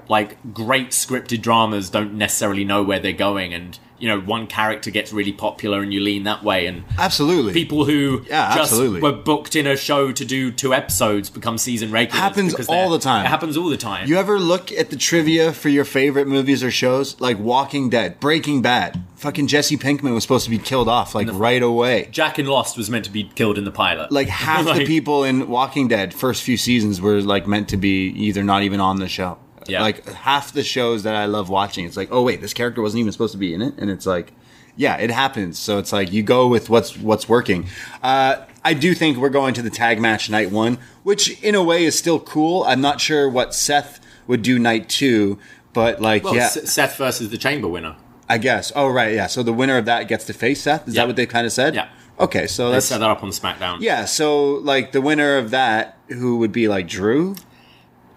like great scripted dramas don't necessarily know where they're going, and you know, one character gets really popular and you lean that way, and Absolutely. people who Yeah, just absolutely. were booked in a show to do two episodes become season regulars. Happens all the time. It happens all the time. You ever look at the trivia for your favorite movies or shows? Like Walking Dead, Breaking Bad. Fucking Jesse Pinkman was supposed to be killed off like right away. Jack in Lost was meant to be killed in the pilot. Like half the people in Walking Dead first few seasons were like meant to be either not even on the show. Yeah. Like half the shows that I love watching, it's like, oh wait, this character wasn't even supposed to be in it, and it's like, yeah, it happens. So it's like you go with what's what's working. Uh, I do think we're going to the tag match night one, which in a way is still cool. I'm not sure what Seth would do night two, but like, Well, yeah, S- Seth versus the Chamber winner. I guess. Oh right, yeah. So the winner of that gets to face Seth. Is Yeah. that what they kind of said? Yeah. Okay, so They that's set that up on SmackDown. yeah. So like the winner of that, who would be like Drew?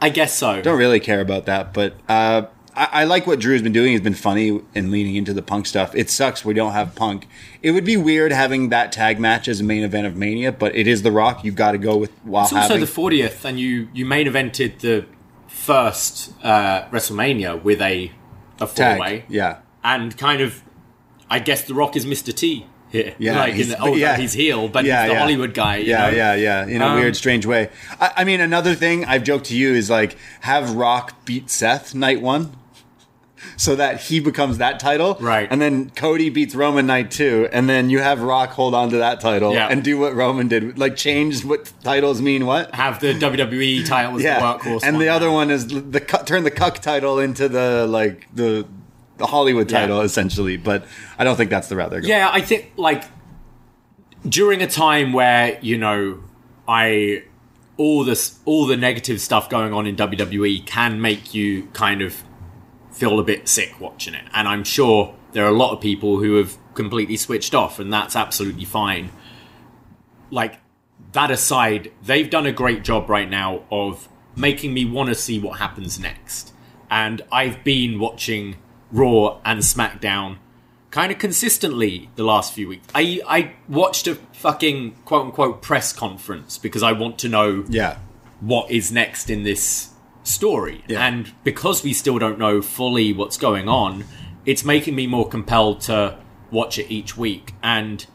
I guess so. Don't really care about that, but uh, I, I like what Drew's been doing. He's been funny and leaning into the Punk stuff. It sucks we don't have Punk. It would be weird having that tag match as a main event of Mania, but it is The Rock. You've got to go with while It's also having the 40th, and you you main evented the first uh, WrestleMania with a a four way, Yeah, and kind of, I guess The Rock is Mr. T here. Yeah, like in he's- the, oh, yeah. he's heel, but Yeah, he's the yeah. Hollywood guy. you yeah, know? yeah, yeah. In a Um, weird, strange way. I, I mean, another thing I've joked to you is like have Rock beat Seth night one. So that he becomes that title, Right. And then Cody beats Roman night two, and then you have Rock hold on to that title Yeah. and do what Roman did, like change what titles mean what. Have the WWE title as yeah, the workhorse, and one the other one is the cu- turn the cuck title into the like the the Hollywood Yeah. title essentially. But I don't think that's the route they're going. Yeah, I think like during a time where you know I all this all the negative stuff going on in WWE can make you kind of feel a bit sick watching it, and I'm sure there are a lot of people who have completely switched off, and that's absolutely fine. Like that aside, they've done a great job right now of making me want to see what happens next. And I've been watching Raw and SmackDown kind of consistently the last few weeks. I I watched a fucking quote unquote press conference because I want to know yeah, what is next in this story. Yeah. And because we still don't know fully what's going on, it's making me more compelled to watch it each week. And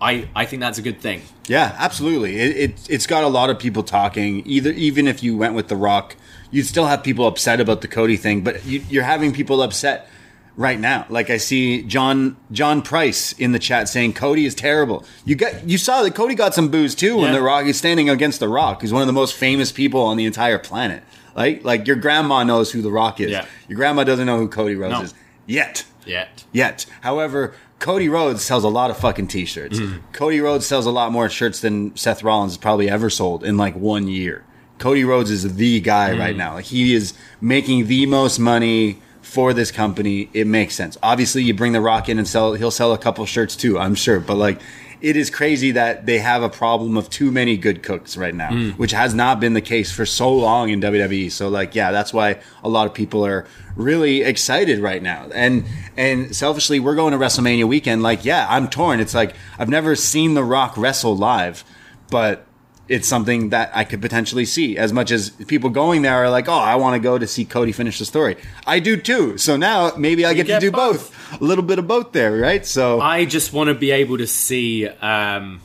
I I think that's a good thing. Yeah, absolutely. It, it it's got a lot of people talking. Either even if you went with The Rock, you'd still have people upset about the Cody thing. But you, you're having people upset right now. Like I see John John Price in the chat saying Cody is terrible. You got you saw that Cody got some booze too when Yeah. The Rock is standing against The Rock, who's one of the most famous people on the entire planet. Like like your grandma knows who The Rock is. Yeah. Your grandma doesn't know who Cody Rhodes No. is yet Yet. yet. However, Cody Rhodes sells a lot of fucking t-shirts. Mm-hmm. Cody Rhodes sells a lot more shirts than Seth Rollins has probably ever sold in like one year. Cody Rhodes is the guy Mm. right now. Like he is making the most money for this company. It makes sense. Obviously, you bring the Rock in and sell. He'll sell a couple shirts too, I'm sure. But like, it is crazy that they have a problem of too many good cooks right now, Mm. which has not been the case for so long in WWE. So like, yeah, that's why a lot of people are really excited right now. And and selfishly, we're going to WrestleMania weekend. Like, yeah, I'm torn. It's like I've never seen The Rock wrestle live, but it's something that I could potentially see. As much as people going there are like, oh, I want to go to see Cody finish the story. I do too. So now maybe I get, get to do both. both. A little bit of both there, right? So I just want to be able to see. Um,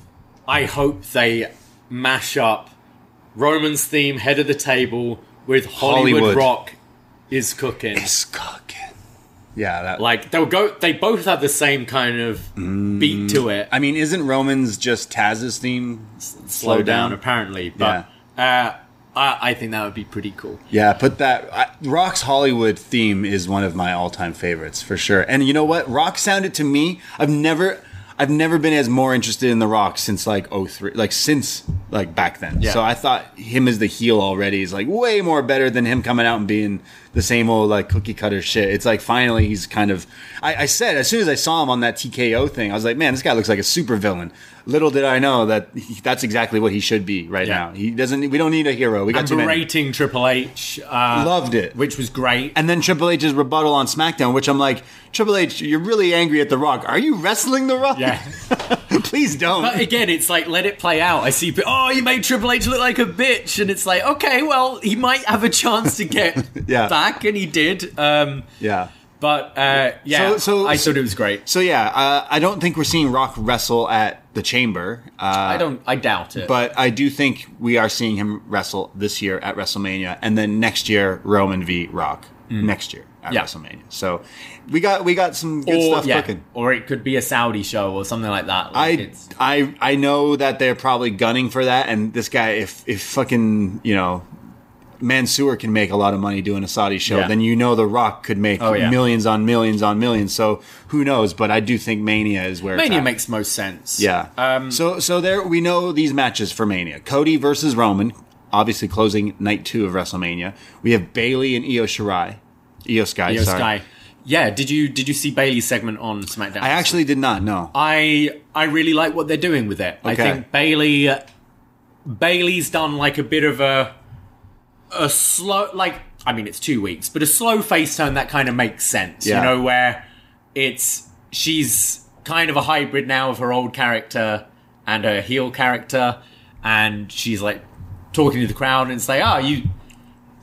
I hope they mash up Roman's theme, head of the table, with Hollywood, Hollywood. Rock is cooking. cooking. Yeah, that. Like they'll go. They both have the same kind of beat to it. I mean, isn't Roman's just Taz's theme? slow down, apparently. But uh, I, I think that would be pretty cool. Yeah, put that. I, Rock's Hollywood theme is one of my all-time favorites for sure. And you know what? Rock sounded to me. I've never, I've never been as more interested in the Rock since like 03, like since like back then. Yeah. So I thought him as the heel already is like way more better than him coming out and being the same old like cookie cutter shit. It's like finally he's kind of. I, I said as soon as I saw him on that TKO thing, I was like, man, this guy looks like a super villain. Little did I know that he, that's exactly what he should be right Yeah. now. He doesn't. We don't need a hero. We got too many. berating Triple H, uh, Loved it. which was great. And then Triple H's rebuttal on SmackDown, which I'm like, Triple H, you're really angry at The Rock. Are you wrestling The Rock? Yeah. Please don't. But again, it's like let it play out. I see, oh, you made Triple H look like a bitch, and it's like, okay, well, he might have a chance to get Yeah. back, and he did. Um, yeah. But uh, yeah, So- so- I thought it was great. So yeah, uh, I don't think we're seeing Rock wrestle at the Chamber. Uh, I don't, I doubt it. But I do think we are seeing him wrestle this year at WrestleMania, and then next year Roman v Rock next year at Mm. Yeah. WrestleMania. So we got we got some good or stuff yeah, cooking. or it could be a Saudi show or something like that. I, it's, I I know that they're probably gunning for that, and this guy, if if fucking you know, Mansoor can make a lot of money doing a Saudi show, Yeah. then you know The Rock could make Oh, yeah. millions on millions on millions. So who knows? But I do think Mania is where Mania makes most sense. yeah. Um, so so there we know these matches for Mania: Cody versus Roman, obviously closing night two of WrestleMania. We have Bayley and Io Shirai, Io Sky. Io sorry. Sky. Yeah, did you did you see Bayley's segment on SmackDown? I actually did not know. I I really like what they're doing with it. I think Bayley Bayley's done like a bit of a a slow like I mean it's two weeks, but a slow face turn that kind of makes sense. Yeah. You know where it's she's kind of a hybrid now of her old character and her heel character, and she's like talking to the crowd and it's like, ah, you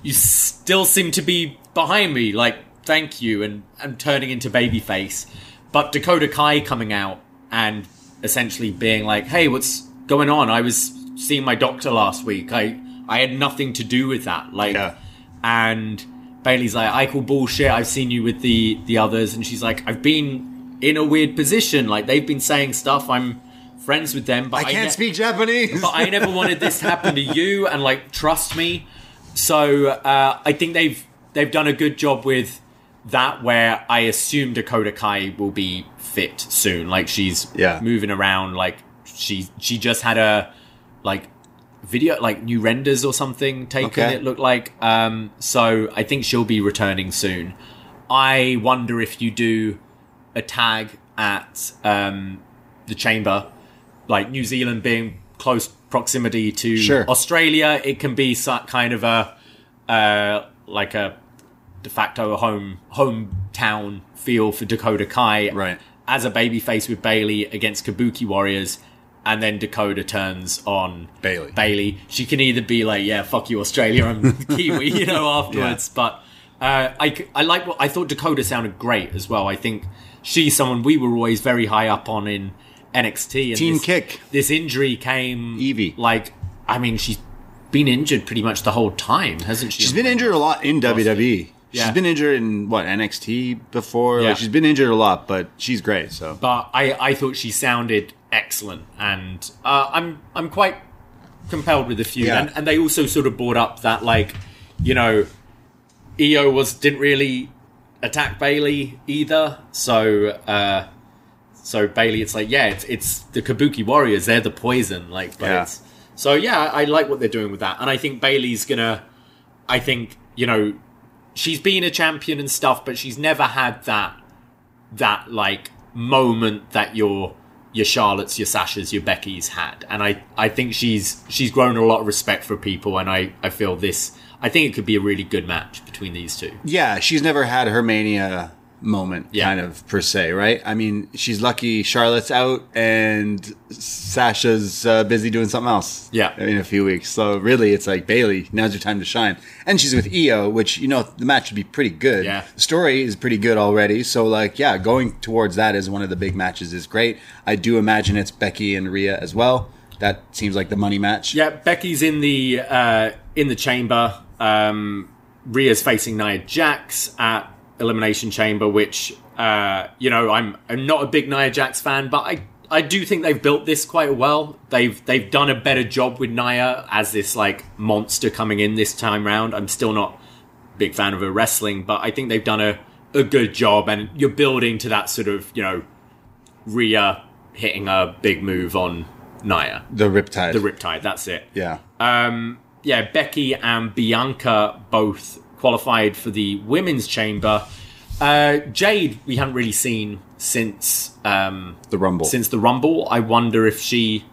you still seem to be behind me, like thank you, and and turning into babyface. But Dakota Kai coming out and essentially being like, hey, what's going on? I was seeing my doctor last week. I I had nothing to do with that. Like, Yeah. and Bayley's like, I call bullshit. I've seen you with the the others, and she's like, I've been in a weird position. Like they've been saying stuff. I'm friends with them, but I can't ne- speak Japanese. but I never wanted this to happen to you, and like trust me. So uh, I think they've they've done a good job with that. Where I assume Dakota Kai will be fit soon. Like she's Yeah. moving around. Like she she just had a like video like new renders or something taken. Okay. It looked like. Um, so I think she'll be returning soon. I wonder if you do a tag at um, the chamber, like New Zealand being close proximity to Sure. Australia, it can be kind of a uh, like a de facto home hometown feel for Dakota Kai, Right. As a babyface with Bayley against Kabuki Warriors, and then Dakota turns on Bayley. Bayley. She can either be like, "Yeah, fuck you, Australia, I'm Kiwi," you know, afterwards. But uh, I I like what I thought. Dakota sounded great as well. I think she's someone we were always very high up on in NXT. And Team this, Kick. This injury came Evie. Like, I mean, she's been injured pretty much the whole time, hasn't she? She's been injured a lot in WWE. Yeah. She's been injured in what NXT before. Yeah. Like she's been injured a lot, but she's great. So but I, I thought she sounded excellent, and uh, I'm I'm quite compelled with the feud. Yeah. And, and they also sort of brought up that like, you know, Io was didn't really attack Bayley either, so uh, so Bayley, it's like yeah, it's it's the Kabuki Warriors, they're the poison, like, but Yeah. it's so yeah, I like what they're doing with that, and I think Bayley's gonna, I think you know, she's been a champion and stuff, but she's never had that that like moment that your your Charlotte's, your Sasha's, your Becky's had, and I I think she's she's grown a lot of respect for people, and I I feel this. I think it could be a really good match between these two. yeah, she's never had her mania moment, Yeah. kind of per se, right? I mean, she's lucky Charlotte's out and Sasha's uh, busy doing something else. Yeah. in a few weeks. So really, it's like Bayley. Now's your time to shine. And she's with Io, which you know the match would be pretty good. Yeah. the story is pretty good already. So like, yeah, going towards that as one of the big matches is great. I do imagine it's Becky and Rhea as well. That seems like the money match. Yeah, Becky's in the uh, in the chamber. Um, Rhea's facing Nia Jax at Elimination Chamber, which uh, you know I'm I'm not a big Nia Jax fan, but I I do think they've built this quite well. They've they've done a better job with Nia as this like monster coming in this time round. I'm still not a big fan of her wrestling, but I think they've done a a good job, and you're building to that sort of you know Rhea hitting a big move on Nia, The Riptide. the Riptide. That's it. yeah. Um, yeah, Becky and Bianca both qualified for the women's chamber. Uh, Jade, we haven't really seen since um, the Rumble. since the Rumble. I wonder if she,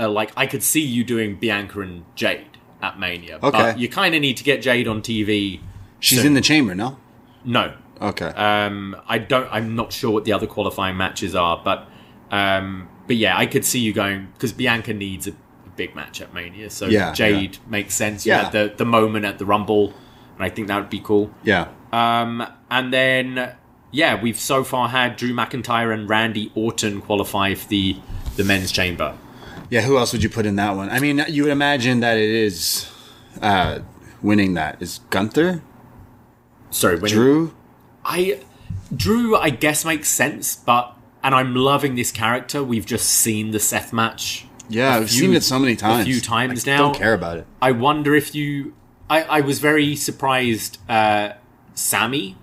uh, like, I could see you doing Bianca and Jade at Mania. Okay. but you kind of need to get Jade on TV. she's soon. in the chamber, no? No, Okay. um, I don't. I'm not sure what the other qualifying matches are, but um, but yeah, I could see you going because Bianca needs a, a big match at Mania, so Yeah, Jade makes sense. You Yeah. had the the moment at the Rumble, and I think that would be cool. yeah. Um, and then yeah, we've so far had Drew McIntyre and Randy Orton qualify for the the men's chamber. Yeah, who else would you put in that one? I mean, you would imagine that it is uh, winning that is Gunther, Sorry, when Drew. I Drew, I guess makes sense, but and I'm loving this character. We've just seen the Seth match. Yeah, I've few- seen it so many times. A few times I now. Don't care about it. I wonder if you. I, I was very surprised. Uh, Sami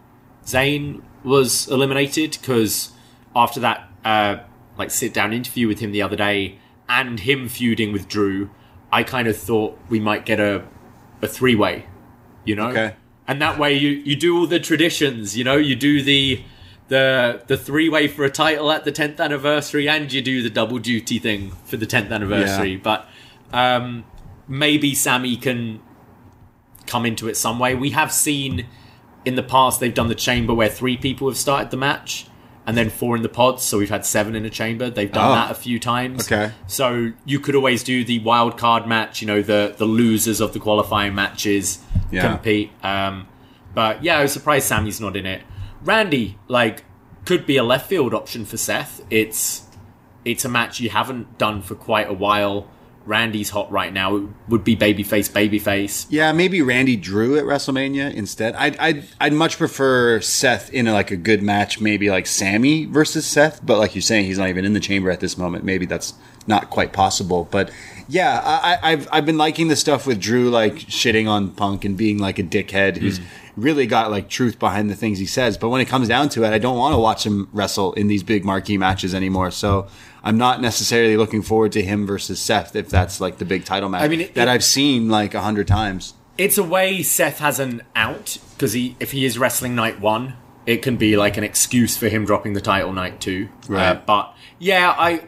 Zayn was eliminated because after that, uh, like sit down interview with him the other day, and him feuding with Drew, I kind of thought we might get a a three way. You know, Okay. and that way you you do all the traditions. You know, you do the. The, the three way for a title at the 10th anniversary, and you do the double duty thing for the 10th anniversary. Yeah. But um, maybe Sami can come into it some way. We have seen in the past they've done the chamber where three people have started the match and then four in the pods, so we've had seven in a chamber. They've done Oh. that a few times. Okay. So you could always do the wild card match, you know, the the losers of the qualifying matches Yeah. compete. Um, but yeah, I was surprised Sami's not in it. Randy, like, could be a left field option for Seth. It's it's a match you haven't done for quite a while. Randy's hot right now. It would be babyface, babyface. Yeah, maybe Randy Drew at WrestleMania instead. I'd I'd, I'd much prefer Seth in a, like a good match, maybe like Sami versus Seth. But like you're saying, he's not even in the chamber at this moment. Maybe that's not quite possible. But yeah, I, I- I've I've been liking the stuff with Drew, like shitting on Punk and being like a dickhead who's mm. really got like truth behind the things he says. But when it comes down to it, I don't want to watch him wrestle in these big marquee matches anymore. So. I'm not necessarily looking forward to him versus Seth if that's like the big title match I mean, it- that I've seen like a hundred times. It's a way Seth has an out because he, if he is wrestling night one, it can be like an excuse for him dropping the title night two. Right. Uh, but yeah, I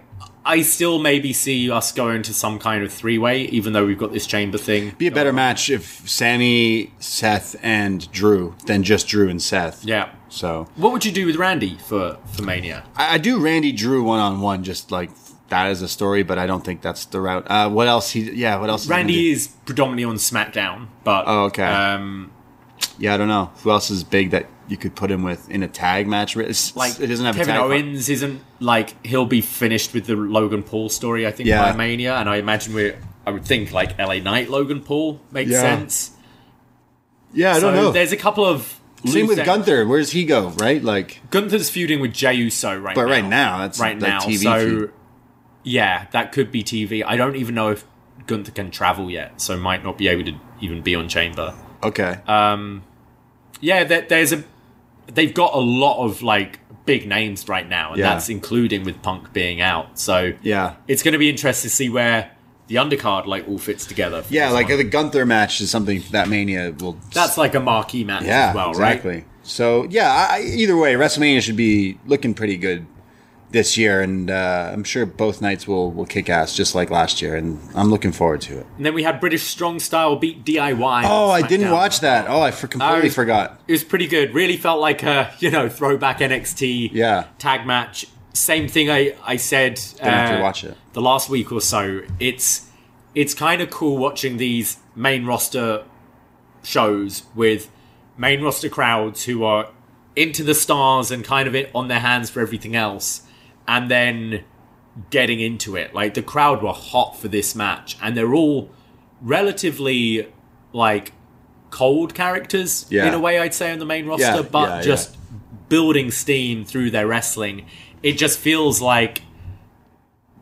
I still maybe see us going to some kind of three way, even though we've got this chamber thing. Be a better match if Sami, Seth, and Drew than just Drew and Seth. Yeah. So What would you do with Randy for for Mania? I, I do Randy Drew one on one, just like that is a story, but I don't think that's the route. Uh, what else? He yeah. What else? Randy is predominantly on SmackDown, but Oh, okay. Um, Yeah, I don't know who else is big that you could put him with in a tag match. It's, like it doesn't have Kevin a tag. Owens isn't like he'll be finished with the Logan Paul story. I think Yeah. by Mania, and I imagine we're. I would think like LA Knight Logan Paul makes Yeah. sense. Yeah, I so don't know. There's a couple of Same with Gunther. Where does he go? Right, like Gunther's feuding with Jey Uso right But now. right now, that's right now. TV so feud. yeah, that could be TV. I don't even know if Gunther can travel yet, so might not be able to even be on Chamber. Okay. Um, yeah, there, there's a. They've got a lot of like big names right now, and Yeah. that's including with Punk being out. So yeah. it's going to be interesting to see where the undercard like all fits together. Yeah, like one. the Gunther match is something that Mania will. that's like a marquee match yeah, as well, exactly. right? Exactly. So yeah, I- either way, WrestleMania should be looking pretty good this year, and uh, I'm sure both nights will will kick ass just like last year, and I'm looking forward to it. And then we had British Strong Style beat DIY. Oh, I didn't watch that. Oh, I for, completely Oh. forgot. It was pretty good. Really felt like a you know throwback NXT Yeah. tag match. Same thing I I said. uh, have to watch it. the last week or so. It's it's kind of cool watching these main roster shows with main roster crowds who are into the stars and kind of it on their hands for everything else, and then getting into it. Like the crowd were hot for this match, and they're all relatively like cold characters Yeah. in a way. I'd say on the main roster, Yeah, but yeah, just building steam through their wrestling. It just feels like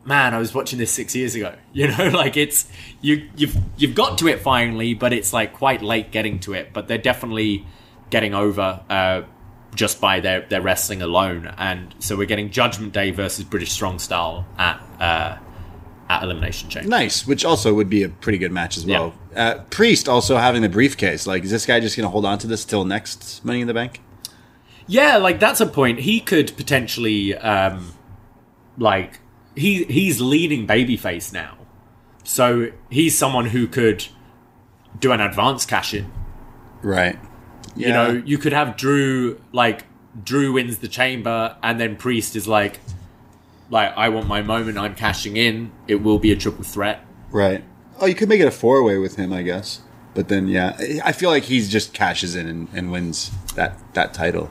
man, I was watching this six years ago. You know, like it's you you've you've got to it finally, but it's like quite late getting to it. But they're definitely getting over uh, just by their their wrestling alone. And so we're getting Judgment Day versus British Strong Style at uh, at Elimination Chamber. Nice, which also would be a pretty good match as well. Uh, Priest also having the briefcase. Like, is this guy just going to hold on to this till next Money in the Bank? Yeah, like that's a point. He could potentially, um, like, he he's leading babyface now, so he's someone who could do an advance cash in. Right. Yeah. You know, you could have Drew like Drew wins the chamber, and then Priest is like, like I want my moment. I'm cashing in. It will be a triple threat. Right. Oh, you could make it a four way with him, I guess. But then, yeah, I feel like he just cashes in and, and wins that that title.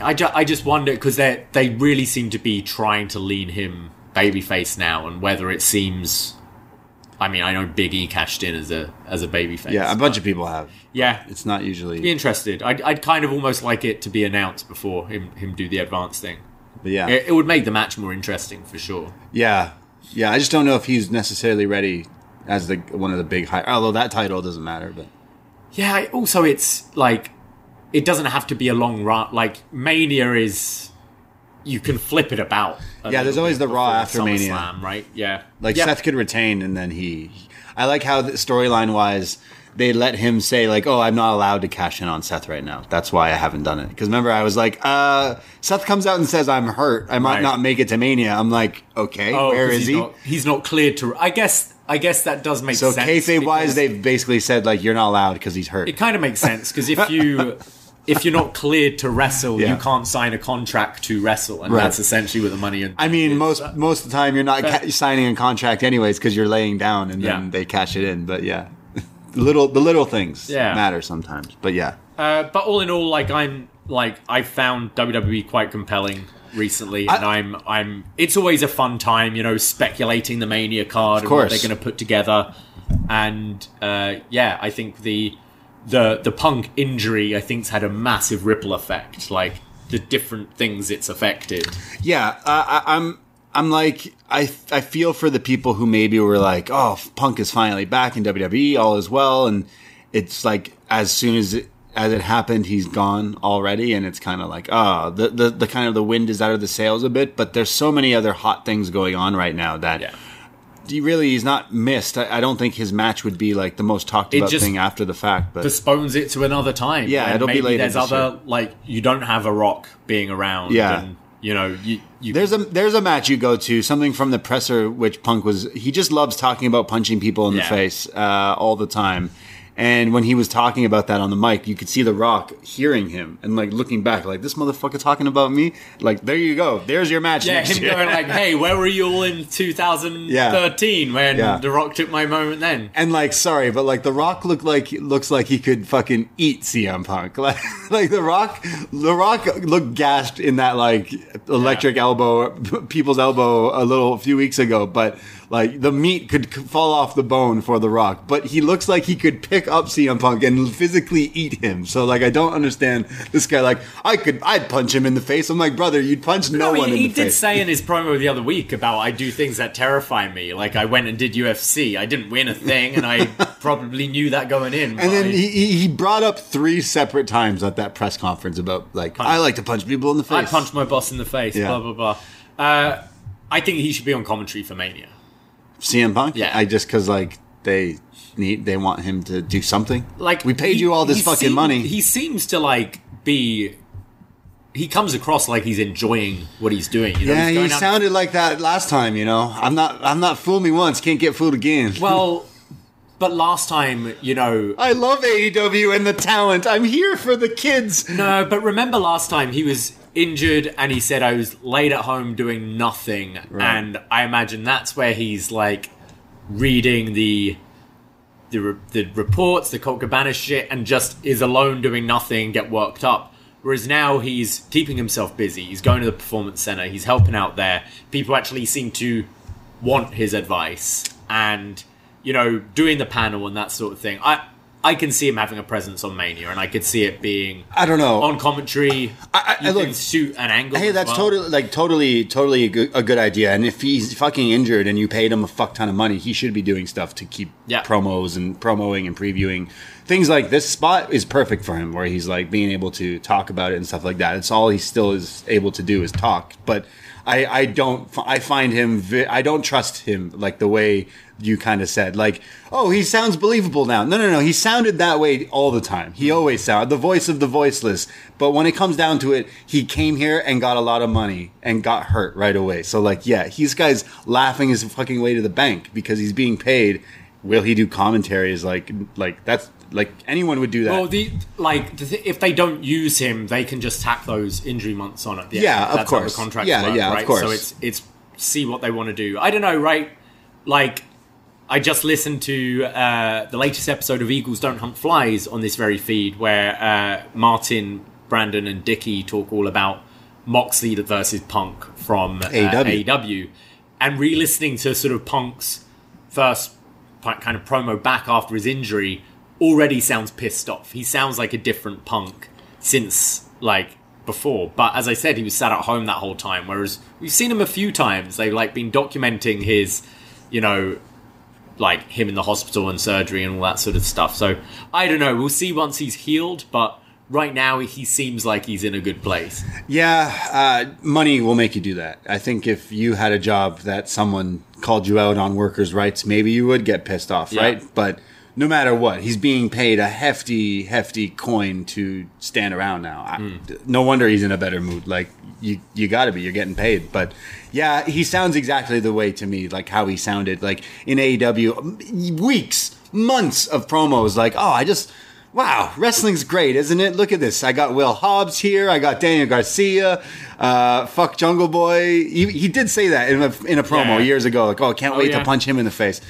I, ju- I just wonder because they they really seem to be trying to lean him babyface now, and whether it seems. I mean, I know Big E cashed in as a as a babyface. Yeah, a bunch of people have. yeah. It's not usually. Be interested. I'd, I'd kind of almost like it to be announced before him him do the advance thing. But yeah, It, it would make the match more interesting for sure. yeah, yeah. I just don't know if he's necessarily ready as the one of the big high. Although that title doesn't matter, but Yeah. Also, it's like it doesn't have to be a long run. Like Mania is. You can flip it about. Yeah, there's always the Raw after Mania. SummerSlam, right? Yeah, like Yep. Seth could retain, and then he. I like how the storyline wise, they let him say like, "Oh, I'm not allowed to cash in on Seth right now. That's why I haven't done it." Because remember, I was like, uh, "Seth comes out and says I'm hurt. I might Right. not make it to Mania." I'm like, "Okay, Oh, where is he's he?" Not, he's not cleared to. I guess. I guess that does make so sense. So kayfabe wise, they've basically said like, "You're not allowed because he's hurt." It kind of makes sense because if you if you're not cleared to wrestle, Yeah. you can't sign a contract to wrestle, and Right. that's essentially what the money. I mean, most most of the time you're not ca- signing a contract anyways because you're laying down and then Yeah. they cash it in. But yeah, little the little things Yeah. matter sometimes. But yeah, Uh, but all in all, like I'm like I found WWE quite compelling recently, and I- I'm I'm. It's always a fun time, you know, speculating the Mania card and what course. they're going to put together, and uh, yeah, I think the the the Punk injury I think's had a massive ripple effect, like the different things it's affected. yeah, uh, I, I'm. I'm like I I feel for the people who maybe were like, oh, Punk is finally back in WWE, all is well, and it's like as soon as it as it happened, he's gone already, and it's kind of like, oh, the, the the kind of the wind is out of the sails a bit. But there's so many other hot things going on right now that Yeah. He really he's not missed. I, I don't think his match would be like the most talked about thing after the fact, but postpones it to another time. Yeah, it'll be later There's other year. like you don't have a Rock being around. Yeah. and, you know you you there's a there's a match you go to something from the presser which Punk was he just loves talking about punching people in the face uh, all the time. And when he was talking about that on the mic, you could see The Rock hearing him and like looking back, like this motherfucker talking about me. Like there you go, there's your match. Yeah, him year. going like, "Hey, where were you all in 2013 when Yeah. The Rock took my moment?" Then And like, sorry, but like, The Rock looked like looks like he could fucking eat CM Punk. Like, like The Rock, The Rock looked gashed in that like electric elbow, people's elbow a little a few weeks ago. But like, the meat could c- fall off the bone for The Rock. But he looks like he could pick up CM Punk and physically eat him. So like, I don't understand this guy. Like, I could, I'd punch him in the face. I'm like, brother, you'd punch no mean, one in he the did face. say in his promo the other week about I do things that terrify me. Like I went and did UFC. I didn't win a thing, and I probably knew that going in. And then I- he, he he brought up three separate times at that press conference about like I like to punch people in the face. I punched my boss in the face. Yeah. Blah blah blah. Uh, I think he should be on commentary for Mania. CM Punk. Yeah. I just because like they need they want him to do something. Like we paid he- you all this fucking seem- money. He seems to like be. He comes across like he's enjoying what he's doing. You know? yeah, he out- sounded like that last time. You know, I'm not I'm not fooled me once, can't get fooled again. Well, but last time, you know, I love AEW and the talent. I'm here for the kids. no, but remember last time he was injured and he said I was laid at home doing nothing, and I imagine that's where he's like reading the. The, re- the reports, the Colt Cabana shit, and just is alone doing nothing, get worked up. Whereas now he's keeping himself busy. He's going to the performance center. He's helping out there. People actually seem to want his advice and you know doing the panel and that sort of thing i i can see him having a presence on mania and i could see it being I don't know. on commentary I- I- you look- can shoot an angle Hey, that's well. totally like totally totally a good, a good idea. And if he's fucking injured and you paid him a fuck ton of money, he should be doing stuff to keep Yeah. promos and promoing and previewing things like this. Spot is perfect for him, where he's like being able to talk about it and stuff like that. It's all he still is able to do is talk. But I I don't I find him vi- I don't trust him like the way you kind of said like oh he sounds believable now. No no no he sounded that way all the time. He always sounded the voice of the voiceless. But when it comes down to it he came here and got a lot of money and got hurt right away. So like yeah he's guys laughing his fucking way to the bank because he's being paid. Will he do commentaries? Like like that's like anyone would do that. Well the like the th- if they don't use him they can just tack those injury months on it Yeah, of that's how course. the contracts Yeah, work, yeah, of right? course. so it's it's see what they want to do. I don't know right? Like I just listened to uh, the latest episode of Eagles Don't Hunt Flies on this very feed, where uh, Martin, Brandon, and Dicky talk all about Moxley versus Punk from uh, AEW. AEW, and re-listening to sort of Punk's first kind of promo back after his injury already sounds pissed off. He sounds like a different Punk since like before. But as I said, he was sat at home that whole time. Whereas we've seen him a few times. They've like been documenting his, you know, like him in the hospital and surgery and all that sort of stuff. So I don't know. We'll see once he's healed. But right now he seems like he's in a good place. Yeah, uh, money will make you do that. I think if you had a job that someone called you out on workers' rights, maybe you would get pissed off, Yeah. right? But no matter what, he's being paid a hefty, hefty coin to stand around now. I, no wonder he's in a better mood. Like you, you got to be. You're getting paid. But yeah, he sounds exactly the way to me, like how he sounded, like in AEW, weeks, months of promos. Like, oh, I just. Wow, wrestling's great, isn't it? Look at this. I got Will Hobbs here. I got Daniel Garcia. Uh, fuck Jungle Boy. He, he did say that in a, in a promo Yeah. years ago. Like, oh, I can't Oh, wait yeah. to punch him in the face.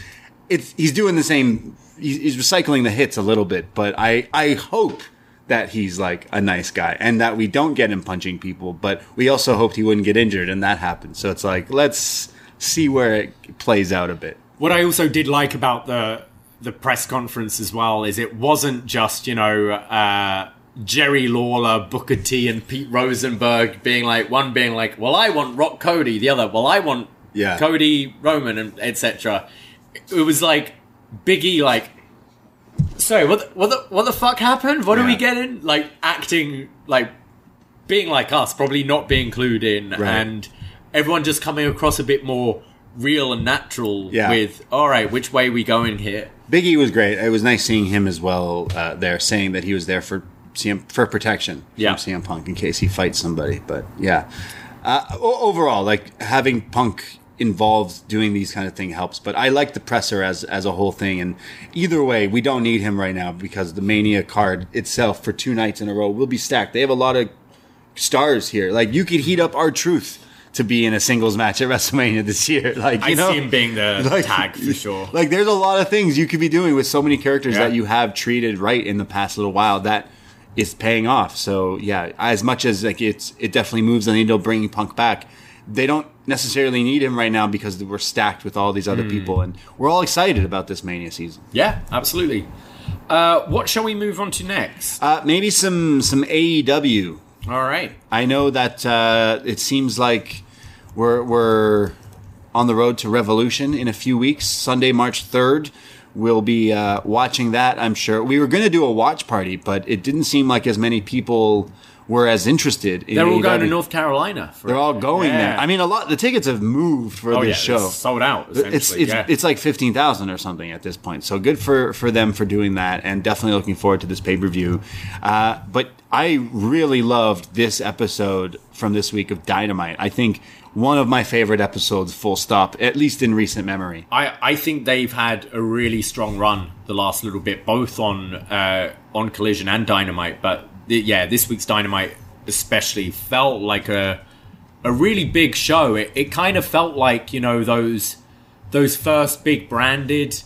It's he's doing the same. He's, recycling the hits a little bit, but I I hope that he's like a nice guy and that we don't get him punching people. But we also hoped he wouldn't get injured, and that happened. So it's like let's see where it plays out a bit. What I also did like about the the press conference as well is it wasn't just you know uh, Jerry Lawler, Booker T, and Pete Rosenberg being like one being like, well, I want Rock Cody, the other, well, I want Yeah. Cody Roman, and etc. It was like Biggie, like. Sorry, what the, what the what the fuck happened? What are we getting? Like acting like being like us, probably not being clued in, Right. and everyone just coming across a bit more real and natural Yeah. with all right which way we going here Biggie was great. It was nice seeing him as well uh, there, saying that he was there for CM for protection Yeah. from CM Punk in case he fights somebody. But yeah, uh, overall, like having Punk involved doing these kind of thing helps. But I like the presser as as a whole thing. And either way, we don't need him right now because the Mania card itself for two nights in a row will be stacked. They have a lot of stars here. Like you could heat up R-Truth. To be in a singles match at WrestleMania this year, like you i know, see him being the Like- tag for sure like there's a lot of things you could be doing with so many characters Yeah. that you have treated right in the past little while that is paying off. So yeah, as much as like it's it definitely moves the needle bringing Punk back. They don't necessarily need him right now because we're stacked with all these other Hmm. people, and we're all excited about this Mania season. yeah absolutely uh, what shall we move on to next Uh, maybe some some AEW. all right I know that uh, it seems like we're we're on the road to Revolution in a few weeks. Sunday, March third, we'll be uh, watching that. I'm sure we were going to do a watch party, but it didn't seem like as many people were as interested. In they're all going to North Carolina for They're all going Yeah. there. I mean, a lot. The tickets have moved for oh this yeah show. sold out It's it's yeah. it's like fifteen thousand or something at this point. So good for for them for doing that, and definitely looking forward to this pay per view. Uh, but I really loved this episode from this week of Dynamite. I think one of my favorite episodes, full stop, at least in recent memory. I, I think they've had a really strong run the last little bit, both on uh, on Collision and Dynamite. But th- yeah, this week's Dynamite especially felt like a a really big show. It, it kind of felt like you know those those first big branded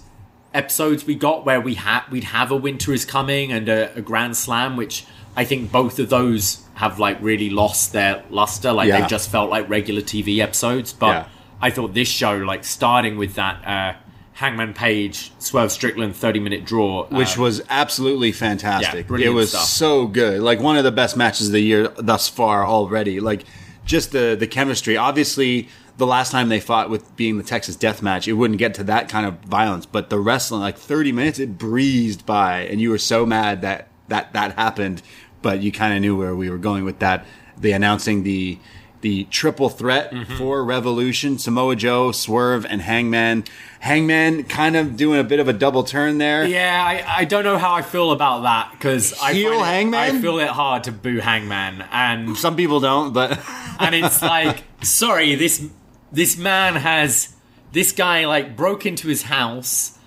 episodes we got where we had we'd have a Winter is Coming and a, a Grand Slam, which I think both of those have like really lost their luster. Like Yeah. they've just felt like regular TV episodes, but. Yeah. I thought this show, like starting with that uh, Hangman Page Swerve Strickland thirty minute draw, which uh, was absolutely fantastic. yeah, it was stuff. so good. Like one of the best matches of the year thus far already. Like just the the chemistry. Obviously, the last time they fought with being the Texas Death Match, it wouldn't get to that kind of violence. But the wrestling, like thirty minutes, it breezed by, and you were so mad that that that happened. But you kind of knew where we were going with that. The announcing the the triple threat Mm-hmm. for Revolution: Samoa Joe, Swerve, and Hangman. Hangman kind of doing a bit of a double turn there. yeah, I, I don't know how I feel about that because I it- Hangman? I feel it hard to boo Hangman, and Some people don't, but and it's like, sorry, this this man has this guy like broke into his house,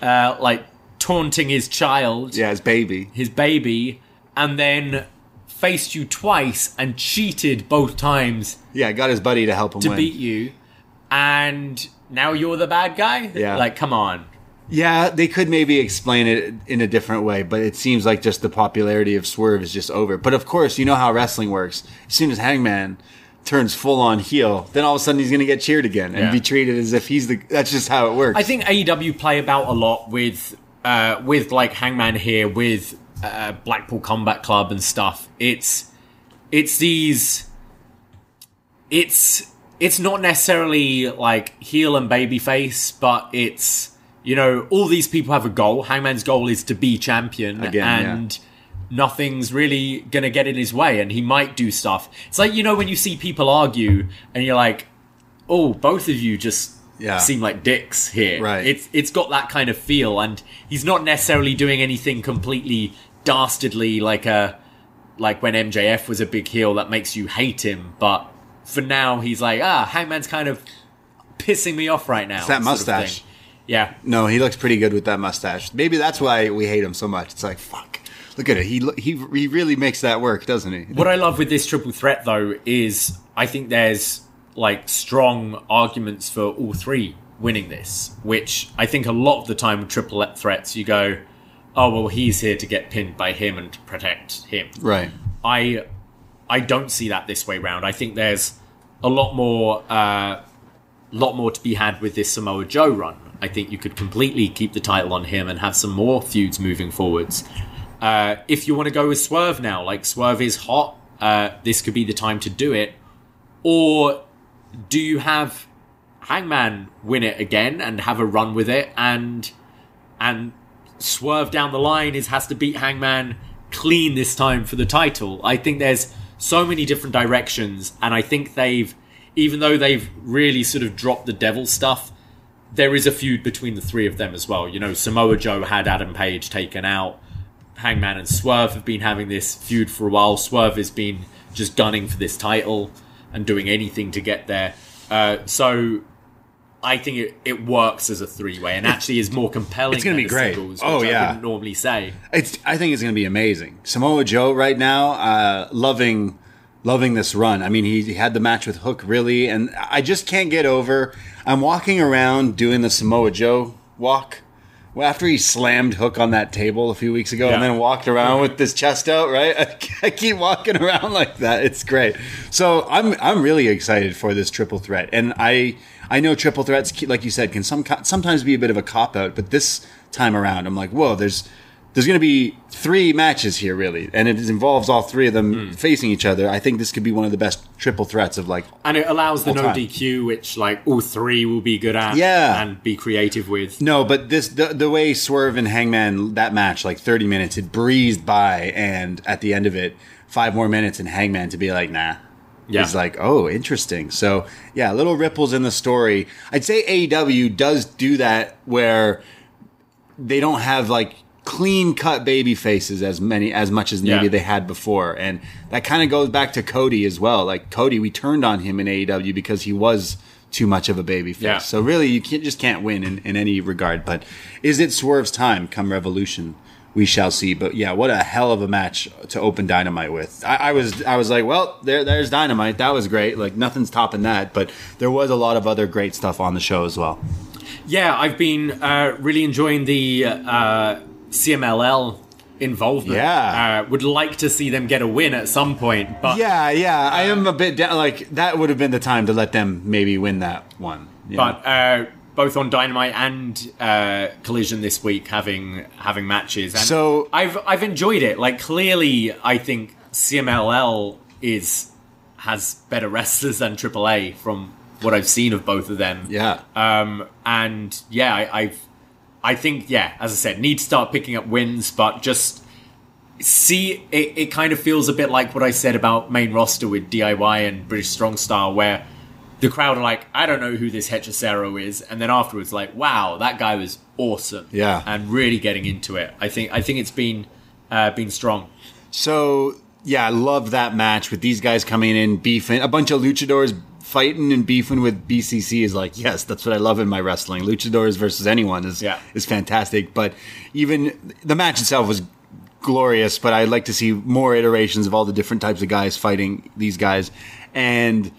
uh, like taunting his child, yeah, his baby. his baby, and then faced you twice and cheated both times Yeah, got his buddy to help him to win. beat you, and now you're the bad guy. Yeah. like come on. Yeah, they could maybe explain it in a different way, but it seems like just the popularity of Swerve is just over. But of course, you know how wrestling works. As soon as Hangman turns full on heel, then all of a sudden he's going to get cheered again and Yeah. be treated as if he's the. That's just how it works. I think AEW play about a lot with uh, with like Hangman here with uh, Blackpool Combat Club and stuff. It's it's these it's it's not necessarily like heel and babyface, but it's you know all these people have a goal. Hangman's goal is to be champion, Again, yeah. and nothing's really gonna get in his way, and he might do stuff. It's like you know when you see people argue, and you're like, oh, both of you just Yeah. seem like dicks here. Right. It's it's got that kind of feel, and he's not necessarily doing anything completely dastardly like a like when MJF was a big heel that makes you hate him. But for now, he's like, ah, Hangman's kind of pissing me off right now. It's that mustache. Yeah. No, he looks pretty good with that mustache. Maybe that's why we hate him so much. It's like fuck. Look at it. He he he really makes that work, doesn't he? What I love with this triple threat, though, is I think there's like strong arguments for all three winning this, which I think a lot of the time with triple threats, you go, oh, well, he's here to get pinned by him and to protect him. Right. I I don't see that this way round. I think there's a lot more uh, lot more to be had with this Samoa Joe run. I think you could completely keep the title on him and have some more feuds moving forwards. Uh, if you want to go with Swerve now, like Swerve is hot, uh, this could be the time to do it. Or do you have Hangman win it again and have a run with it and and Swerve down the line is has to beat Hangman clean this time for the title. I think there's so many different directions, and I think they've, even though they've really sort of dropped the devil stuff, there is a feud between the three of them as well. You know, Samoa Joe had Adam Page taken out. Hangman and Swerve have been having this feud for a while. Swerve has been just gunning for this title and doing anything to get there. Uh, so I think it, it works as a three way and actually is more compelling. It's gonna be great. Singles, Oh, yeah. normally say. It's. I think it's going to be amazing. Samoa Joe right now, uh, loving, loving this run. I mean, he, he had the match with Hook really, and I just can't get over. I'm walking around doing the Samoa Joe walk. Well, after he slammed Hook on that table a few weeks ago, and then walked around with his chest out, right? I, I keep walking around like that. It's great. So I'm I'm really excited for this triple threat, and I I know triple threats, like you said, can some sometimes be a bit of a cop out, but this time around, I'm like, whoa, there's there's going to be three matches here, really, and it involves all three of them hmm. facing each other. I think this could be one of the best triple threats of like And it allows the no time. DQ, which like all three will be good at Yeah. and be creative with. No, but this the the way Swerve and Hangman that match like 30 minutes it breezed by and at the end of it 5 more minutes and Hangman to be like nah. Yeah. He's like, "Oh, interesting." So, yeah, little ripples in the story. I'd say AEW does do that where they don't have like clean cut baby faces as many as much as maybe Yeah. they had before and that kind of goes back to Cody as well like Cody we turned on him in AEW because he was too much of a baby face Yeah. so really you can't just can't win in, in any regard but is it Swerve's time come Revolution we shall see but yeah what a hell of a match to open Dynamite with I, I was I was like well there there's Dynamite that was great like nothing's topping that but there was a lot of other great stuff on the show as well Yeah, I've been uh, really enjoying the uh, CMLL involvement. Yeah. Uh, would like to see them get a win at some point, but Yeah, yeah. I am a bit down. Like that would have been the time to let them maybe win that one. know? but uh, both on Dynamite and uh, Collision this week having having matches. And So- I've I've enjoyed it. Like clearly, I think CMLL is has better wrestlers than AAA from what I've seen of both of them. yeah, Um, and yeah, I, I've, I think, yeah, as I said, need to start picking up wins, but just see, it, it kind of feels a bit like what I said about main roster with DIY and British Strong Style, where the crowd are like, I don't know who this Hechicero is, and then afterwards, like, wow, that guy was awesome, Yeah. and really getting into it. I think, I think it's been, uh, been strong. So yeah, I love that match with these guys coming in beefing. A bunch of luchadors fighting and beefing with BCC is like yes, that's what I love in my wrestling. Luchadors versus anyone is Yeah. is fantastic. But even the match itself was glorious. But I'd like to see more iterations of all the different types of guys fighting these guys, and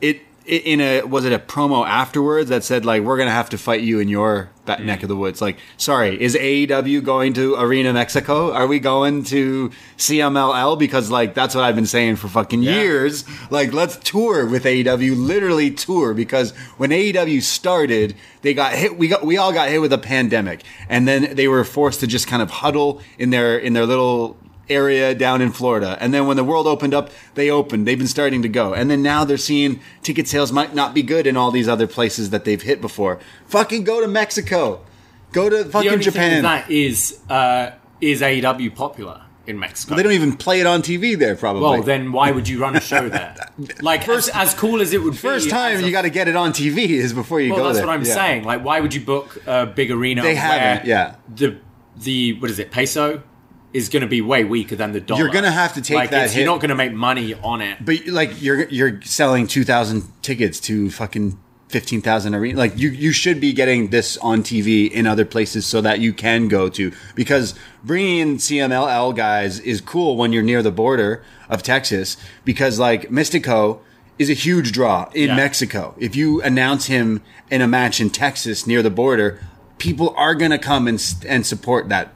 it. In a was it a promo afterwards that said like we're gonna have to fight you in your back mm. neck of the woods? Like sorry is AEW going to Arena Mexico? Are we going to CMLL because like that's what I've been saying for fucking Yeah. years. Like let's tour with AEW literally tour because when AEW started they got hit we got we all got hit with a pandemic. And then they were forced to just kind of huddle in their in their little area down in Florida. And then when the world opened up, they opened. They've been starting to go. And then now they're seeing ticket sales might not be good in all these other places that they've hit before. Fucking go to Mexico. Go to fucking Japan. that is, uh, is AEW popular? in Mexico. They don't even play it on TV there, probably. well, then why would you run a show there? Like First- as, as cool as it would First be. time as a- you got to get it on TV is before you Well, go that's there. what I'm Yeah. saying. Like, why would you book a big arena? They haven't, yeah. The the what is it? Peso is going to be way weaker than the dollar. You're gonna have to take like, that You're not going to make money on it. But like you're you're selling two thousand tickets to fucking fifteen thousand arena. Like you you should be getting this on TV in other places so that you can go to because bringing in CMLL guys is cool when you're near the border of Texas because like Místico is a huge draw in Yeah. Mexico. If you announce him in a match in Texas near the border, people are gonna come and and support that.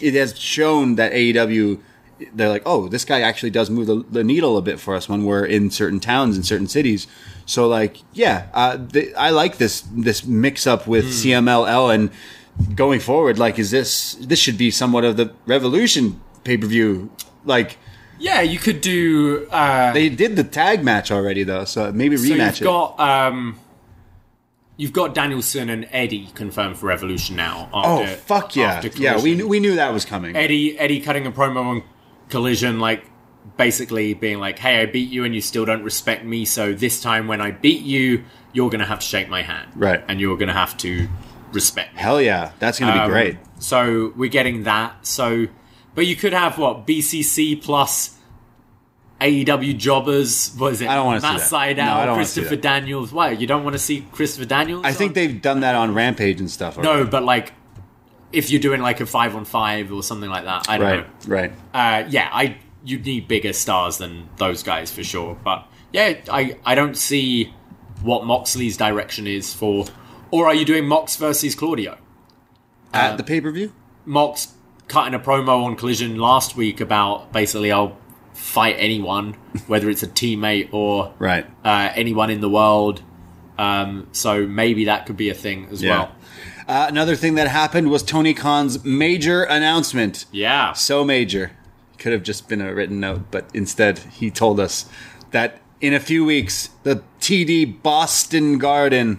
It has shown that AEW they're like, oh, this guy actually does move the, the needle a bit for us when we're in certain towns and certain cities. So like, yeah, uh, th- I like this this mix up with CMLL and going forward. Like, is this this should be somewhat of the Revolution pay per view? Like Yeah, you could do. Uh, they did the tag match already though, so maybe rematch so you've it. got um, you've got Danielson and Eddie confirmed for Revolution now. oh fuck yeah, after yeah. We knew, we knew that was coming. Eddie Eddie cutting a promo on Collision, like basically being like, "Hey, I beat you, and you still don't respect me. So this time, when I beat you, you're gonna have to shake my hand, Right. And you're gonna have to respect me." Hell yeah, that's gonna be Um, great. So we're getting that. So, but you could have what BCC plus AEW jobbers. What is it? I don't wanna see Matt that. No, I don't see Christopher. Daniels. Why you don't want to see Christopher Daniels? I think on- they've done that on Rampage and stuff. no, but like if you're doing like a five on five or something like that, I don't know. right, right. Uh, yeah, I you need bigger stars than those guys for sure. But yeah, I I don't see what Moxley's direction is for. Or are you doing Mox versus Claudio? At the pay per view. Mox cutting a promo on Collision last week about basically I'll fight anyone, whether it's a teammate or Right. uh, anyone in the world. Um, so maybe that could be a thing as Yeah. well. Uh, another thing that happened was Tony Khan's major announcement. Yeah. So major. Could have just been a written note, but instead he told us that in a few weeks, the TD Boston Garden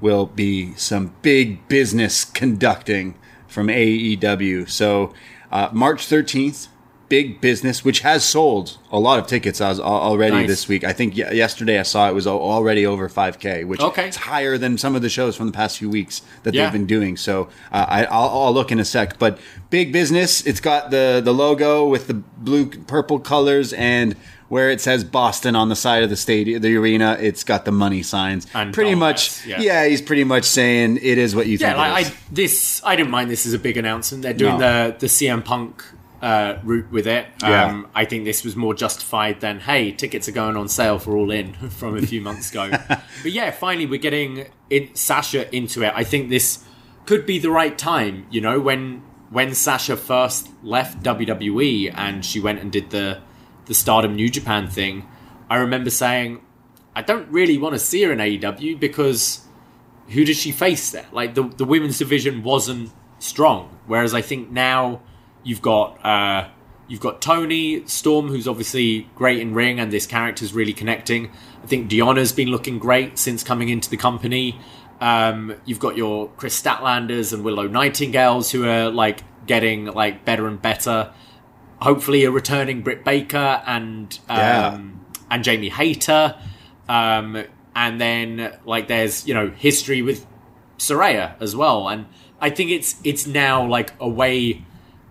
will be some big business conducting from AEW. So, uh, March 13th, big business, which has sold a lot of tickets as, already Nice. this week. I think yesterday I saw it was already over 5K, which Okay. is higher than some of the shows from the past few weeks that Yeah. they've been doing. So uh, I, I'll, I'll look in a sec. But big business. It's got the the logo with the blue purple colors and where it says Boston on the side of the stadium, the arena. It's got the money signs. And pretty much, yeah. yeah. He's pretty much saying it is what you Yeah, think. like. I this I didn't mind this is a big announcement. They're doing No. the the CM Punk uh, route with it. Yeah. Um, I think this was more justified than hey, tickets are going on sale for All In from a few months ago. but yeah, finally we're getting in, Sasha into it. I think this could be the right time. You know, when when Sasha first left WWE and she went and did the the Stardom New Japan thing, I remember saying. I don't really want to see her in AEW because who did she face there? Like the the women's division wasn't strong. Whereas I think now you've got uh, you've got Toni Storm, who's obviously great in ring, and this character's really connecting. I think Deonna's been looking great since coming into the company. Um, you've got your Kris Statlanders and Willow Nightingales who are like getting like better and better. Hopefully, a returning Britt Baker and um, Yeah. and Jamie Hayter. Um, and then like there's you know history with Saraya as well, and I think it's it's now like a way.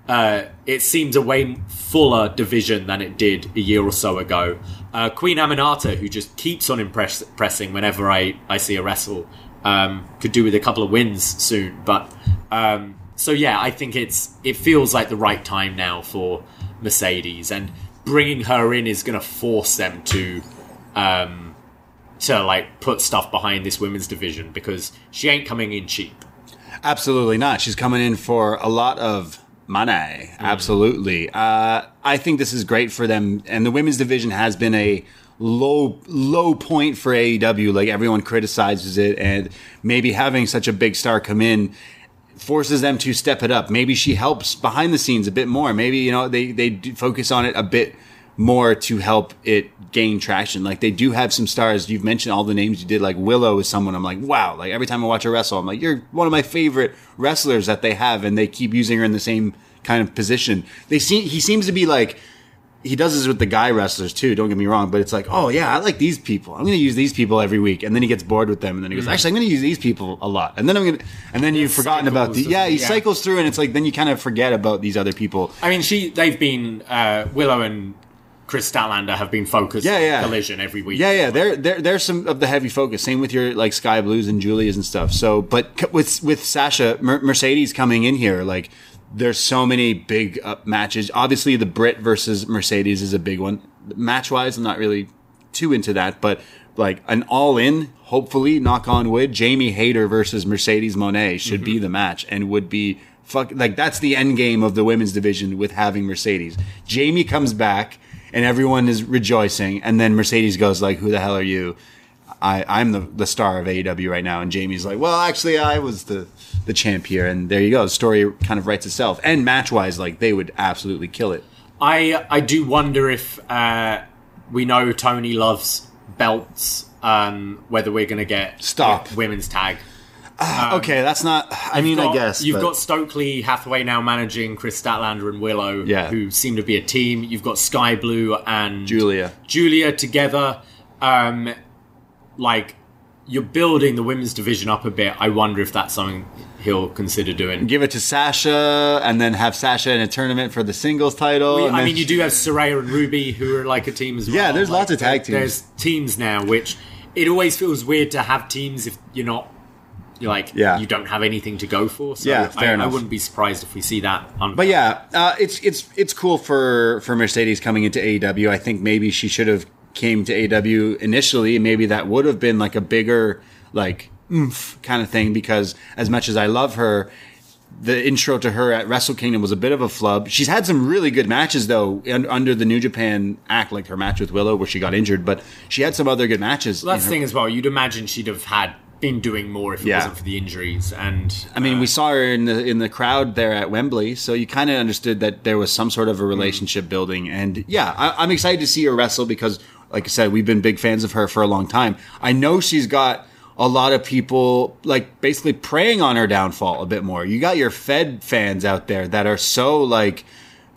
Uh, it seems a way fuller division than it did a year or so ago. Uh, Queen Aminata, who just keeps on impress- impressing whenever I, I see a wrestle, um, could do with a couple of wins soon. But um, so yeah, I think it's it feels like the right time now for Mercedes, and bringing her in is going to force them to um, to like put stuff behind this women's division because she ain't coming in cheap. Absolutely not. She's coming in for a lot of money. Absolutely. Uh, I think this is great for them. And the women's division has been a low, low point for AEW. Like everyone criticizes it. And maybe having such a big star come in forces them to step it up. Maybe she helps behind the scenes a bit more. Maybe, you know, they, they focus on it a bit more to help it gain traction. Like they do have some stars. You've mentioned all the names you did. Like Willow is someone I'm like, wow. Like every time I watch her wrestle, I'm like, you're one of my favorite wrestlers that they have, and they keep using her in the same kind of position. They seem he seems to be like he does this with the guy wrestlers too. Don't get me wrong, but it's like, oh yeah, I like these people. I'm going to use these people every week, and then he gets bored with them, and then he goes, actually, I'm going to use these people a lot, and then I'm going to, and then you've forgotten about the yeah. He yeah. cycles through, and it's like then you kind of forget about these other people. I mean, she they've been uh, Willow and Kris Statlander have been focused Yeah, yeah. collision every week. Yeah, yeah. There, there, there's some of the heavy focus. Same with your like Skye Blues and Julia's and stuff. So, but with with Sasha Mer- Mercedes coming in here, like there's so many big uh, matches. Obviously, the Britt versus Mercedes is a big one. Match wise, I'm not really too into that, but like an all in, hopefully, knock on wood, Jamie Hayter versus Mercedes Moné should be the match and would be fuck like that's the end game of the women's division with having Mercedes. Jamie comes back and everyone is rejoicing, and then Mercedes goes like, "Who the hell are you?" I, I'm the, the star of AEW right now, and Jamie's like, "Well, actually, I was the the champ here," and there you go. The story kind of writes itself. And match wise, like they would absolutely kill it. I I do wonder if uh, we know Tony loves belts. Um, whether we're going to get Stop. women's tag. Okay, that's not. I mean, I guess you've but- got Stokely Hathaway now managing Kris Statlander and Willow, Yeah. who seem to be a team. You've got Skye Blue and Julia. Julia together. Um, like you're building the women's division up a bit. I wonder if that's something he'll consider doing. give it to Sasha, and then have Sasha in a tournament for the singles title. I then- mean, you do have Saraya and Ruby who are like a team as well. Yeah, there's Like, lots of tag teams. There's teams now, which it always feels weird to have teams if you're not. Like, Yeah. you don't have anything to go for. So Yeah, fair I, I wouldn't be surprised if we see that. On, But yeah, uh, it's it's it's cool for for Mercedes coming into AEW. I think maybe she should have came to AEW initially. Maybe that would have been like a bigger like oomph kind of thing. Because as much as I love her, the intro to her at Wrestle Kingdom was a bit of a flub. She's had some really good matches though under the New Japan act, like her match with Willow where she got injured. But she had some other good matches. Well, that's the her- thing as well. You'd imagine she'd have had been doing more if it Yeah. wasn't for the injuries. And I mean, we uh, saw her in the in the crowd there at Wembley, so you kind of understood that there was some sort of a mm-hmm. relationship building. And yeah, I, I'm excited to see her wrestle because, like I said, we've been big fans of her for a long time. I know she's got a lot of people like basically preying on her downfall a bit more. You got your Fed fans out there that are so like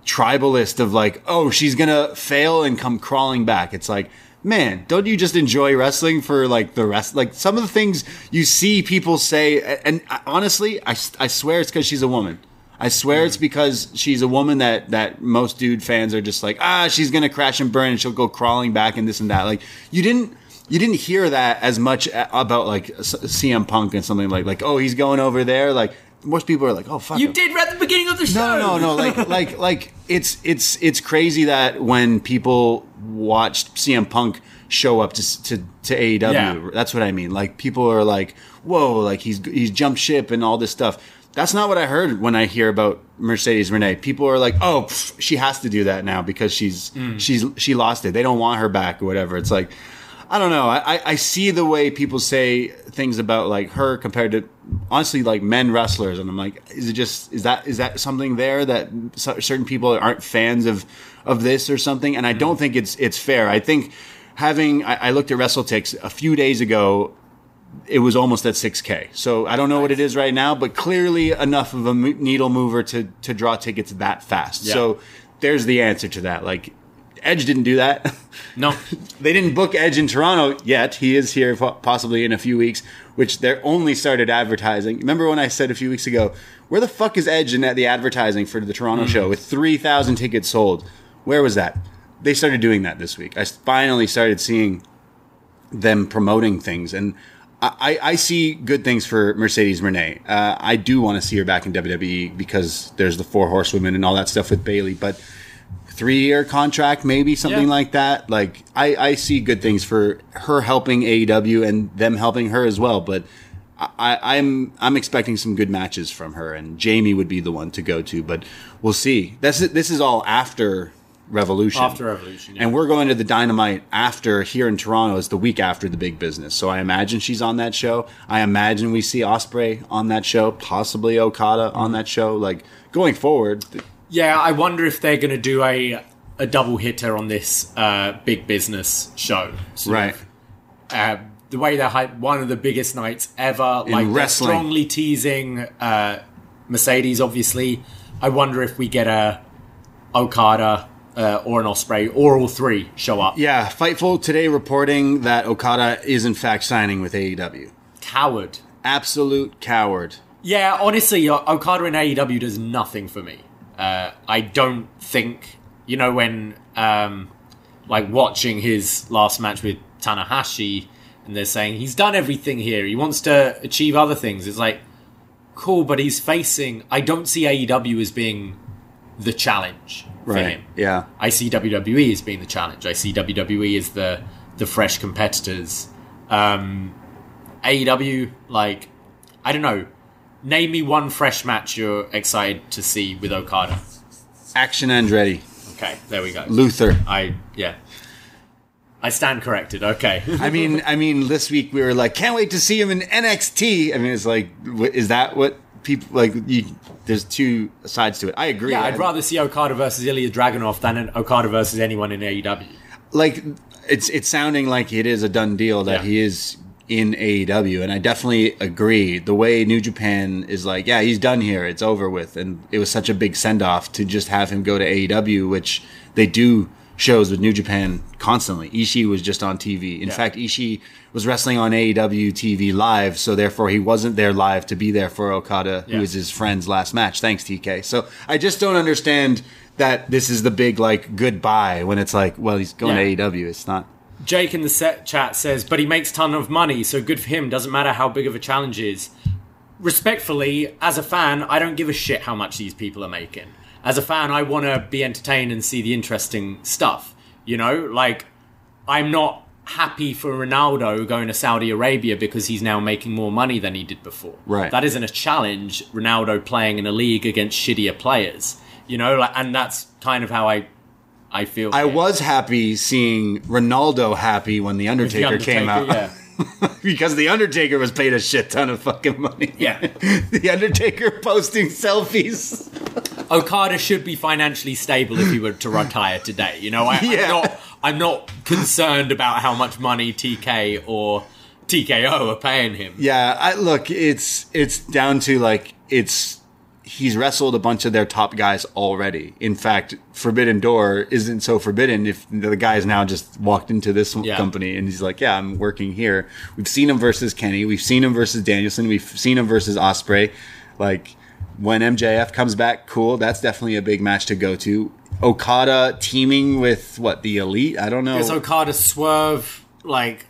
tribalist of like, oh, she's gonna fail and come crawling back. It's like, man, don't you just enjoy wrestling for like the rest? Like some of the things you see people say, and and honestly, I, I swear it's because she's a woman. I swear it's because she's a woman that that most dude fans are just like, ah, she's gonna crash and burn and she'll go crawling back and this and that. Like you didn't. You didn't hear that as much about like CM Punk and something like like oh he's going over there like most people are like oh fuck you him. did right at the beginning of the show. No, no, no. Like, like, like, it's it's it's crazy that when people watched CM Punk show up to to to AEW, Yeah. that's what I mean. Like, people are like, "Whoa!" Like he's he's jumped ship and all this stuff. That's not what I heard when I hear about Mercedes Renee. People are like, "Oh, pff, she has to do that now because she's mm. she's she lost it. They don't want her back or whatever." It's like. I don't know. I, I- I see the way people say things about like her compared to honestly like men wrestlers, and I'm like, is it just is that is that something there that certain people aren't fans of of this or something? And I mm. don't think it's it's fair. I think having I, I looked at WrestleTix a few days ago. It was almost at 6K. So I don't know what it is right now, but clearly enough of a needle mover to, to draw tickets that fast. Yeah. So there's the answer to that. Like, Edge didn't do that. no. they didn't book Edge in Toronto yet. He is here po- possibly in a few weeks, which they're only started advertising. Remember when I said a few weeks ago, where the fuck is Edge in the advertising for the Toronto mm. show with 3,000 tickets sold? Where was that? They started doing that this week. I finally started seeing them promoting things and I, I see good things for Mercedes Renee. Uh, I do want to see her back in WWE because there's the four horsewomen and all that stuff with Bayley, but three year contract, maybe something Yeah. like that. Like I, I see good things for her helping AEW and them helping her as well. But I, I'm I'm expecting some good matches from her, and Jamie would be the one to go to. But we'll see. This is, this is all after Revolution. After Revolution, yeah. and we're going to the Dynamite after here in Toronto. It's the week after the big business, so I imagine she's on that show. I imagine we see Ospreay on that show, possibly Okada on that show. Like going forward, Yeah, I wonder if they're going to do a a double hitter on this uh, big business show. Right? of, uh, the way they're hype, one of the biggest nights ever. like wrestling. strongly teasing uh, Mercedes, obviously, I wonder if we get a Okada uh, or an Ospreay or all three show up. Yeah, Fightful today reporting that Okada is in fact signing with AEW. Coward. Absolute coward. Yeah, honestly, Okada in AEW does nothing for me. Uh, I don't think you know when um, like watching his last match with Tanahashi, and they're saying he's done everything here. He wants to achieve other things. It's like cool, but he's facing. I don't see AEW as being the challenge Right. him. Yeah. I see WWE as being the challenge. I see WWE as the the fresh competitors. Um, AEW, like, I don't know. Name me one fresh match you're excited to see with Okada. Action Andretti. Okay, there we go. Luther. I yeah. I stand corrected. Okay. I mean, I mean, this week we were like, can't wait to see him in NXT. I mean, it's like, is that what people like? You, there's two sides to it. I agree. yeah, I'd rather see Okada versus Ilya Dragunov than an Okada versus anyone in AEW. like it's it's sounding like it is a done deal that Yeah. he is in AEW, and I definitely agree. The way New Japan is like, yeah, he's done here, it's over with, and it was such a big send off to just have him go to AEW, which they do shows with New Japan constantly. Ishii was just on TV. In Yeah. fact, Ishii was wrestling on AEW TV live, so therefore he wasn't there live to be there for Okada, Yeah. who is his friend's last match. Thanks, TK. So I just don't understand that this is the big like goodbye when it's like, well, he's going Yeah. to AEW. It's not. Jake in the set chat says, but he makes ton of money, so good for him. Doesn't matter how big of a challenge is. Respectfully, as a fan, I don't give a shit how much these people are making. As a fan, I want to be entertained and see the interesting stuff. You know, like I'm not happy for Ronaldo going to Saudi Arabia because he's now making more money than he did before. Right. That isn't a challenge. Ronaldo playing in a league against shittier players. You know, like, and that's kind of how I, I feel. I here. was happy seeing Ronaldo happy when the With the Undertaker, came out yeah. because the Undertaker was paid a shit ton of fucking money. Yeah. the Undertaker posting selfies. Okada should be financially stable if he were to retire today. You know, I, Yeah. I'm not. I'm not concerned about how much money TK or TKO are paying him. Yeah, I look, it's it's down to like it's he's wrestled a bunch of their top guys already. In fact, Forbidden Door isn't so forbidden if the guy's now just walked into this Yeah. company and he's like, "Yeah, I'm working here." We've seen him versus Kenny, we've seen him versus Danielson, we've seen him versus Ospreay. Like when MJF comes back, cool. That's definitely a big match to go to. Okada teaming with what the Elite? I don't know. It's Okada swerve like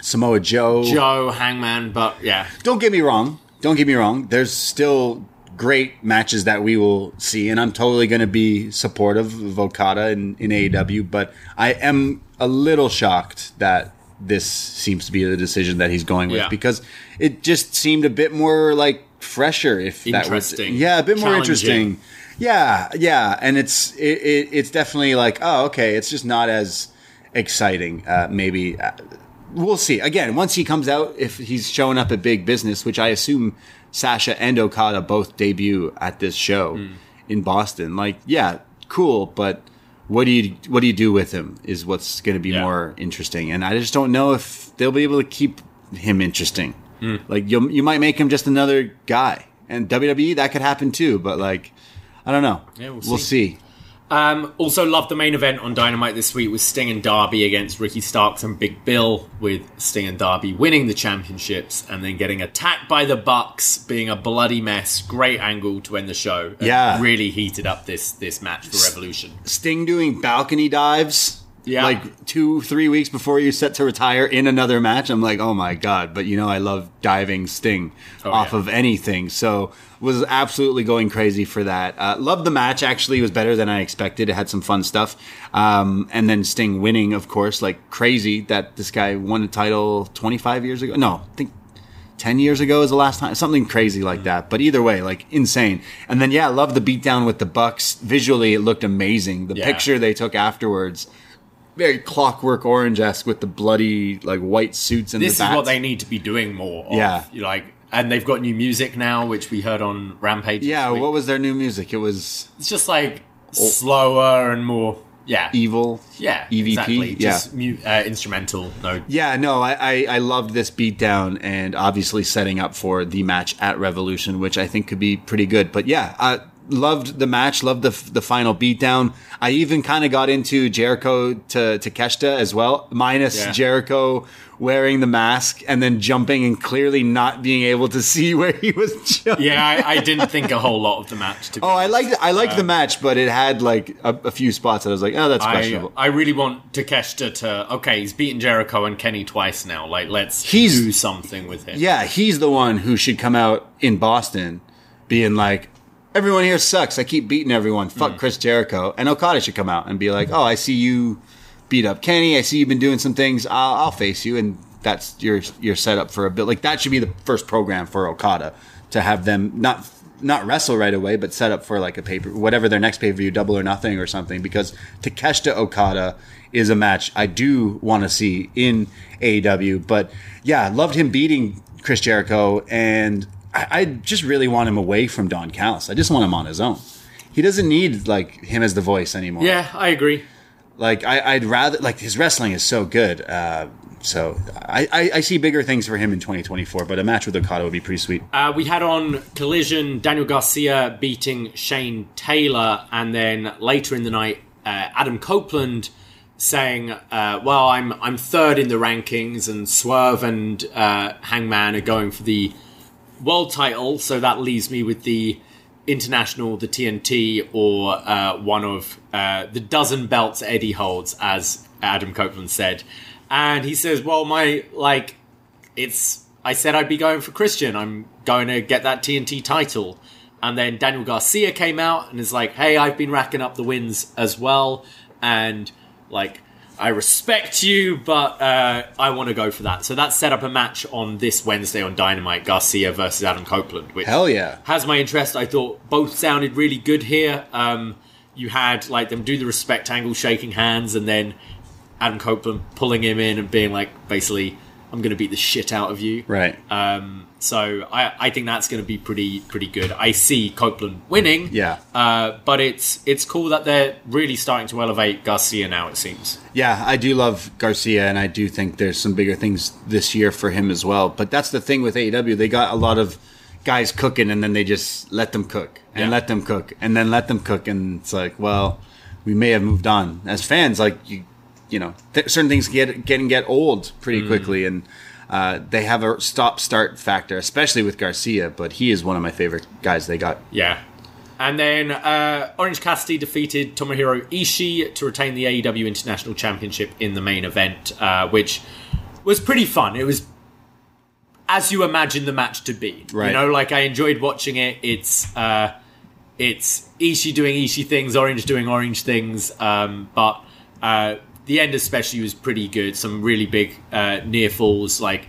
Samoa Joe. Joe Hangman, but yeah, don't get me wrong. Don't get me wrong. There's still great matches that we will see, and I'm totally going to be supportive of Okada in, in AEW. But I am a little shocked that this seems to be the decision that he's going with Yeah. because it just seemed a bit more like fresher. If that was yeah, a bit more interesting. Yeah, yeah, and it's it, it, it's definitely like oh okay, it's just not as exciting. Uh, maybe uh, we'll see. Again, once he comes out, if he's showing up at big business, which I assume Sasha and Okada both debut at this show Hmm. in Boston, like yeah, cool, but what do you what do you do with him is what's going to be Yeah. more interesting, and I just don't know if they'll be able to keep him interesting. Hmm. Like you, you might make him just another guy, and WWE that could happen too, but like. I don't know. Yeah, we'll we'll see. see. Um, also, loved the main event on Dynamite this week with Sting and Darby against Ricky Starks and Big Bill, with Sting and Darby winning the championships and then getting attacked by the Bucks, being a bloody mess. Great angle to end the show. Yeah. really heated up this this match for Revolution. Sting doing balcony dives. Yeah. Like two, three weeks before you're set to retire in another match. I'm like, oh my God. But you know, I love diving Sting Oh, off yeah. of anything. So was absolutely going crazy for that. Uh, loved the match. Actually, it was better than I expected. It had some fun stuff. Um, and then Sting winning, of course, like crazy that this guy won the title 25 years ago. No, I think 10 years ago is the last time something crazy like that but either way like insane and then yeah I love the beatdown with the bucks visually it looked amazing the Yeah. picture they took afterwards very clockwork orange-esque with the bloody like white suits and This the is what they need to be doing more. Of. Yeah. Like, and they've got new music now, which we heard on Rampage. yeah what was their new music it was it's just like slower and more. Yeah. evil Yeah, EVP exactly. yeah Just mu- uh, instrumental. No, Yeah, no, I, I, I loved this beatdown and obviously setting up for the match at Revolution, which I think could be pretty good. But yeah, uh, loved the match, loved the the final beatdown. I even kind of got into Jericho to Takeshita as well, minus Yeah. Jericho wearing the mask and then jumping and clearly not being able to see where he was jumping. Yeah, I, I didn't think a whole lot of the match. To be Oh, I liked I liked the uh, match, but it had like a, a few spots that I was like, oh, that's I. I really want Takeshita to. Okay, he's beaten Jericho and Kenny twice now. Like, let's He's- do something with him. yeah, he's the one who should come out in Boston, being like, everyone here sucks. I keep beating everyone. Fuck hmm. Chris Jericho. And Okada should come out and be like, oh, I see you beat up Kenny. I see you've been doing some things. I'll, I'll face you, and that's your your setup for a bit. Like that should be the first program for Okada to have them not not wrestle right away, but set up for like a paper, whatever their next pay per view, double or nothing or something. Because Takeshita Okada is a match I do want to see in AEW. But yeah, loved him beating Chris Jericho, and I, I just really want him away from Don Callis. I just want him on his own. He doesn't need like him as the voice anymore. Yeah, I agree. Like I, I'd rather like his wrestling is so good. Uh, so I, I, I see bigger things for him in 2024. But a match with Okada would be pretty sweet. Uh, we had on Collision Daniel Garcia beating Shane Taylor, and then later in the night, uh, Adam Copeland saying, uh, "Well, I'm I'm third in the rankings, and Swerve and uh, Hangman are going for the world title, so that leaves me with the international, the TNT, or uh, one of uh, the dozen belts Eddie holds, as Adam Copeland said." And he says, "Well, my like." it's I said I'd be going for Christian. I'm going to get that TNT title. And then Daniel Garcia came out and is like, "Hey, I've been racking up the wins as well, and like I respect you, but uh, I want to go for that." So that set up a match on this Wednesday on Dynamite: Garcia versus Adam Copeland, which Hell yeah. has my interest. I thought both sounded really good here. Um, you had like them do the respect angle, shaking hands, and then Adam Copeland pulling him in and being like, basically, "I'm going to beat the shit out of you." Right. Um, so I, I think that's going to be pretty pretty good. I see Copeland winning. Yeah. Uh, but it's it's cool that they're really starting to elevate Garcia now. It seems. Yeah, I do love Garcia, and I do think there's some bigger things this year for him as well. But that's the thing with AEW; they got a lot of guys cooking, and then they just let them cook and Yeah. let them cook and then let them cook, and it's like, well, we may have moved on as fans. Like you, you know, th- certain things get get and get old pretty quickly, and uh, they have a stop start factor, especially with Garcia. But he is one of my favorite guys they got. Yeah. And then uh, Orange Cassidy defeated Tomohiro Ishii to retain the AEW International Championship in the main event, uh, which was pretty fun. It was as you imagine the match to be. Right. You know, like I enjoyed watching it. It's uh, it's Ishii doing Ishii things, Orange doing Orange things, um, but uh, the end especially was pretty good. Some really big uh, near falls, like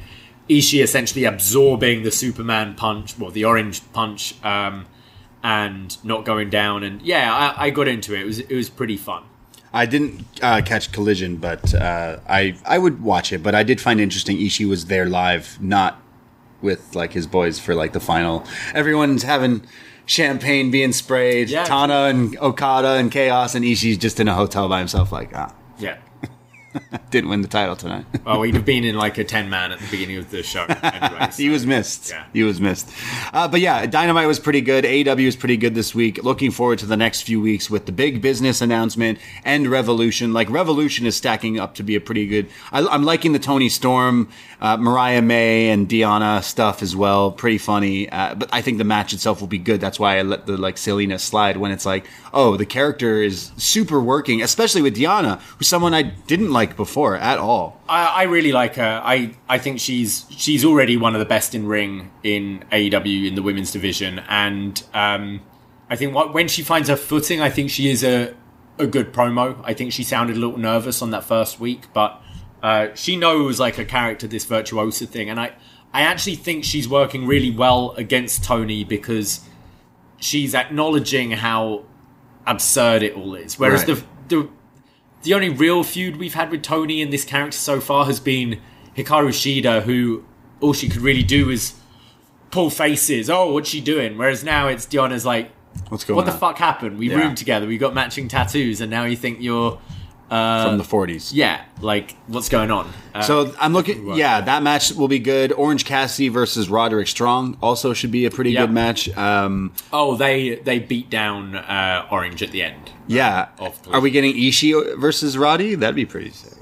Ishii essentially absorbing the Superman punch, well, the Orange punch, um, and not going down. And yeah, I, I got into it. It was it was pretty fun. I didn't uh, catch Collision, but uh, I I would watch it. But I did find interesting Ishii was there live, not with like his boys for like the final. Everyone's having champagne being sprayed. Yeah. Tana and Okada and Chaos, and Ishii's just in a hotel by himself. Like, ah, Yeah. didn't win the title tonight. Well, he'd have been in like a ten man at the beginning of the show. Anyway, so- he was missed. Yeah. He was missed. Uh, but yeah, Dynamite was pretty good. AEW was pretty good this week. Looking forward to the next few weeks with the big business announcement and Revolution. Like Revolution is stacking up to be a pretty good. I, I'm liking the Toni Storm, uh, Mariah May, and Deonna stuff as well. Pretty funny. Uh, but I think the match itself will be good. That's why I let the like silliness slide when it's like, oh, the character is super working, especially with Deonna, who's someone I didn't like before at all. I, I really like her. I, I think she's she's already one of the best in ring in AEW in the women's division, and um, I think what, when she finds her footing, I think she is a a good promo. I think she sounded a little nervous on that first week, but uh, she knows like a character this virtuosa thing, and I I actually think she's working really well against Toni because she's acknowledging how absurd it all is. Whereas Right. the the the only real feud we've had with Toni and this character so far has been Hikaru Shida, who all she could really do is pull faces. Oh, what's she doing? Whereas now it's Diana's like, What's going what the fuck happened? We Yeah. roomed together, we got matching tattoos, and now you think you're from the 40s. Yeah, like what's going on? Uh, So I'm looking. Yeah, that match will be good. Orange Cassidy versus Roderick Strong also should be a pretty Yeah. good match. Um, oh, they they beat down uh, Orange at the end. yeah, are we getting Ishii versus Roddy? That'd be pretty sick.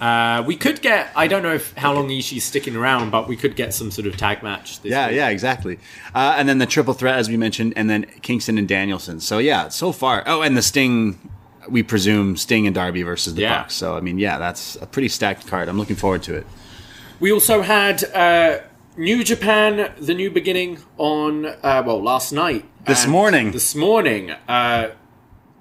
Uh, we could get. I don't know if how long Ishii's sticking around, but we could get some sort of tag match. This Yeah, week. yeah, exactly. Uh, and then the triple threat, as we mentioned, and then Kingston and Danielson. So yeah, so far. Oh, and the Sting. We presume Sting and Darby versus the Yeah. Bucks. So I mean, yeah, that's a pretty stacked card. I'm looking forward to it. We also had uh, New Japan, the new beginning on uh, well last night. This morning. This morning. Uh,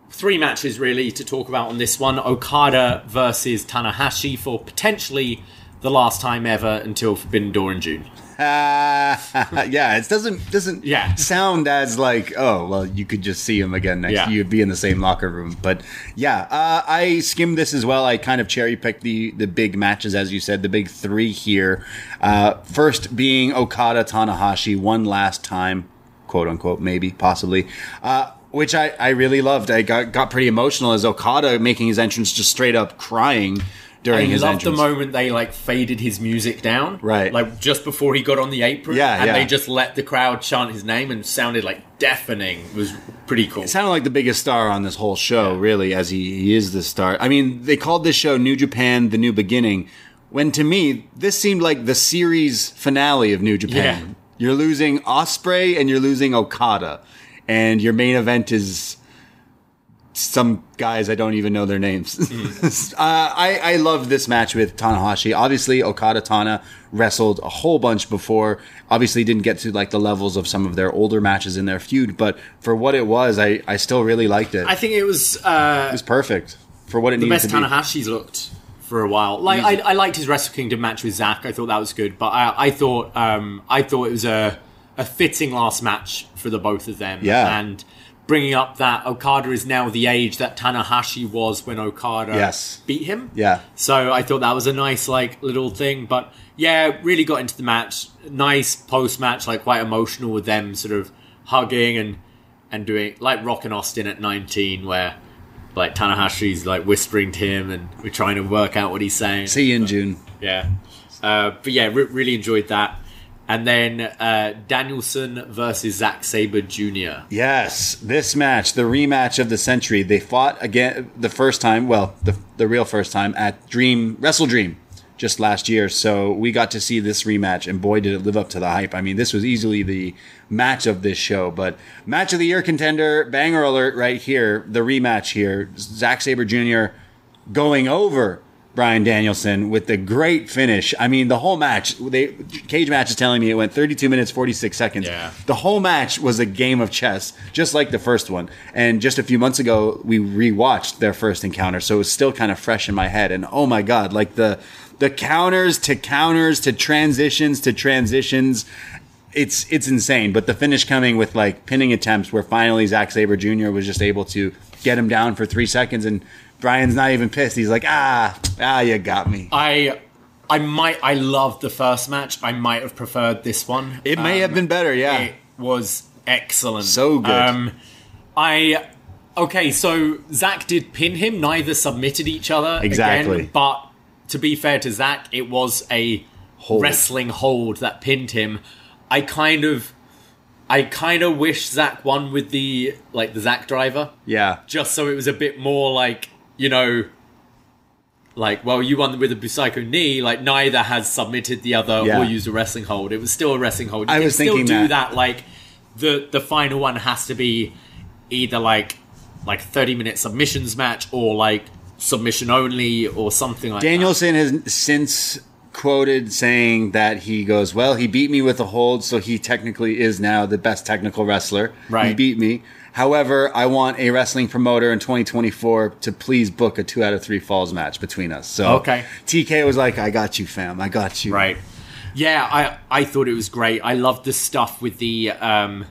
three matches really to talk about on this one: Okada versus Tanahashi for potentially the last time ever until Forbidden Door in June. Yeah, it doesn't doesn't Yeah. sound as like oh well you could just see him again next Yeah. you'd be in the same locker room. But yeah uh, I skimmed this as well. I kind of cherry picked the the big matches as you said the big three here. Uh, first being Okada Tanahashi one last time quote unquote maybe possibly uh, which I, I really loved. I got got pretty emotional as Okada making his entrance just straight up crying I during his loved the moment they like faded his music down, Right. Like just before he got on the apron, Yeah, and yeah. they just let the crowd chant his name and sounded like deafening. It was pretty cool. It sounded like the biggest star on this whole show, really, as he, he is the star. I mean, they called this show New Japan: The New Beginning, when to me this seemed like the series finale of New Japan. Yeah. You're losing Ospreay and you're losing Okada, and your main event is some guys I don't even know their names. uh, I I love this match with Tanahashi. Obviously, Okada Tana wrestled a whole bunch before. Obviously, didn't get to like the levels of some of their older matches in their feud, but for what it was, I I still really liked it. I think it was uh, it was perfect for what it the needed best to be. Tanahashi's looked for a while. Like I, I liked his Wrestle Kingdom match with Zack. I thought that was good, but I, I thought um, I thought it was a a fitting last match for the both of them. Yeah. and bringing up that Okada is now the age that Tanahashi was when Okada Yes. beat him. Yeah. So I thought that was a nice like little thing, but yeah, really got into the match. Nice post match, like quite emotional with them sort of hugging and and doing like Rock and Austin at 19, where like Tanahashi's like whispering to him and we're trying to work out what he's saying. See you in June. Yeah, uh, but yeah, re- really enjoyed that. And then uh, Danielson versus Zack Sabre Jr. Yes, this match, the rematch of the century. They fought again the first time, well, the the real first time at Dream Wrestle Dream just last year. So we got to see this rematch, and boy, did it live up to the hype. I mean, this was easily the match of this show. But match of the year contender, banger alert right here. The rematch here, Zack Sabre Jr. going over Bryan Danielson with the great finish. I mean, the whole match. They cage match is telling me it went 32 minutes 46 seconds. Yeah. The whole match was a game of chess, just like the first one. And just a few months ago, we rewatched their first encounter, so it's still kind of fresh in my head. And oh my god, like the the counters to counters to transitions to transitions. It's it's insane, but the finish coming with like pinning attempts, where finally Zack Sabre Jr. was just able to get him down for three seconds, and Bryan's not even pissed. He's like, ah, ah, you got me. I I might I loved the first match. I might have preferred this one. It may have been better, yeah. It was excellent. So good. Um, I okay. So Zack did pin him. Neither submitted each other. Exactly. Again, but to be fair to Zack, it was a Hold. wrestling hold that pinned him. I kind of, I kind of wish Zack won with the like the Zack driver, Yeah, just so it was a bit more like you know. Like, well, you won with a Busaiku knee. Like, neither has submitted the other Yeah. or used a wrestling hold. It was still a wrestling hold. You I was still thinking do that. that. Like, the the final one has to be either like like thirty minute submissions match or like submission only or something like Danielson has since quoted saying that he goes, Well, he beat me with a hold, so he technically is now the best technical wrestler. Right. He beat me. However, I want a wrestling promoter in 2024 to please book a two out of three falls match between us. So Okay. TK was like, I got you, fam. I got you. Right. Yeah, I I thought it was great. I loved the stuff with the um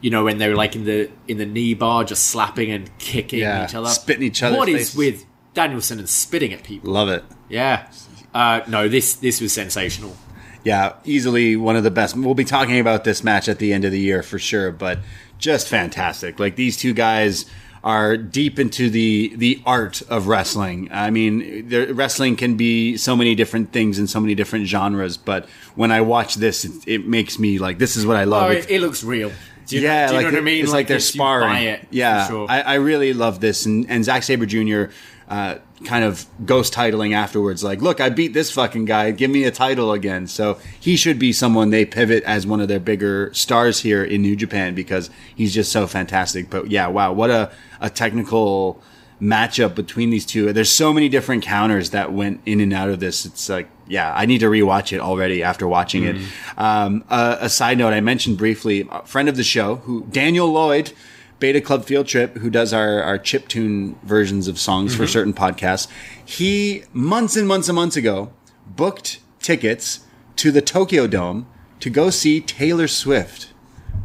you know, when they were like in the in the knee bar just slapping and kicking Yeah, each other. spitting each other. What is faces. with Danielson and spitting at people? Love it. Yeah. Uh, no, this this was sensational. Yeah, easily one of the best. We'll be talking about this match at the end of the year for sure, but just fantastic. Like these two guys are deep into the the art of wrestling. I mean, wrestling can be so many different things in so many different genres. But when I watch this, it, it makes me like this is what I love. Oh, it, it looks real. Do you, yeah, know, do you like know what I mean? It's like, they're it's- you sparring. it, yeah, for sure. I, I really love this, and, and Zack Sabre Jr. Uh, kind of ghost titling afterwards, like, "Look, I beat this fucking guy. Give me a title again." So he should be someone they pivot as one of their bigger stars here in New Japan because he's just so fantastic. But yeah, wow, what a a technical matchup between these two. There's so many different counters that went in and out of this. It's like, yeah, I need to rewatch it already after watching it. Um, a, a side note, I mentioned briefly, a friend of the show, who Daniel Lloyd, Beta Club Field Trip, who does our, our chip tune versions of songs for mm-hmm. certain podcasts. He months and months and months ago booked tickets to the Tokyo Dome to go see Taylor Swift,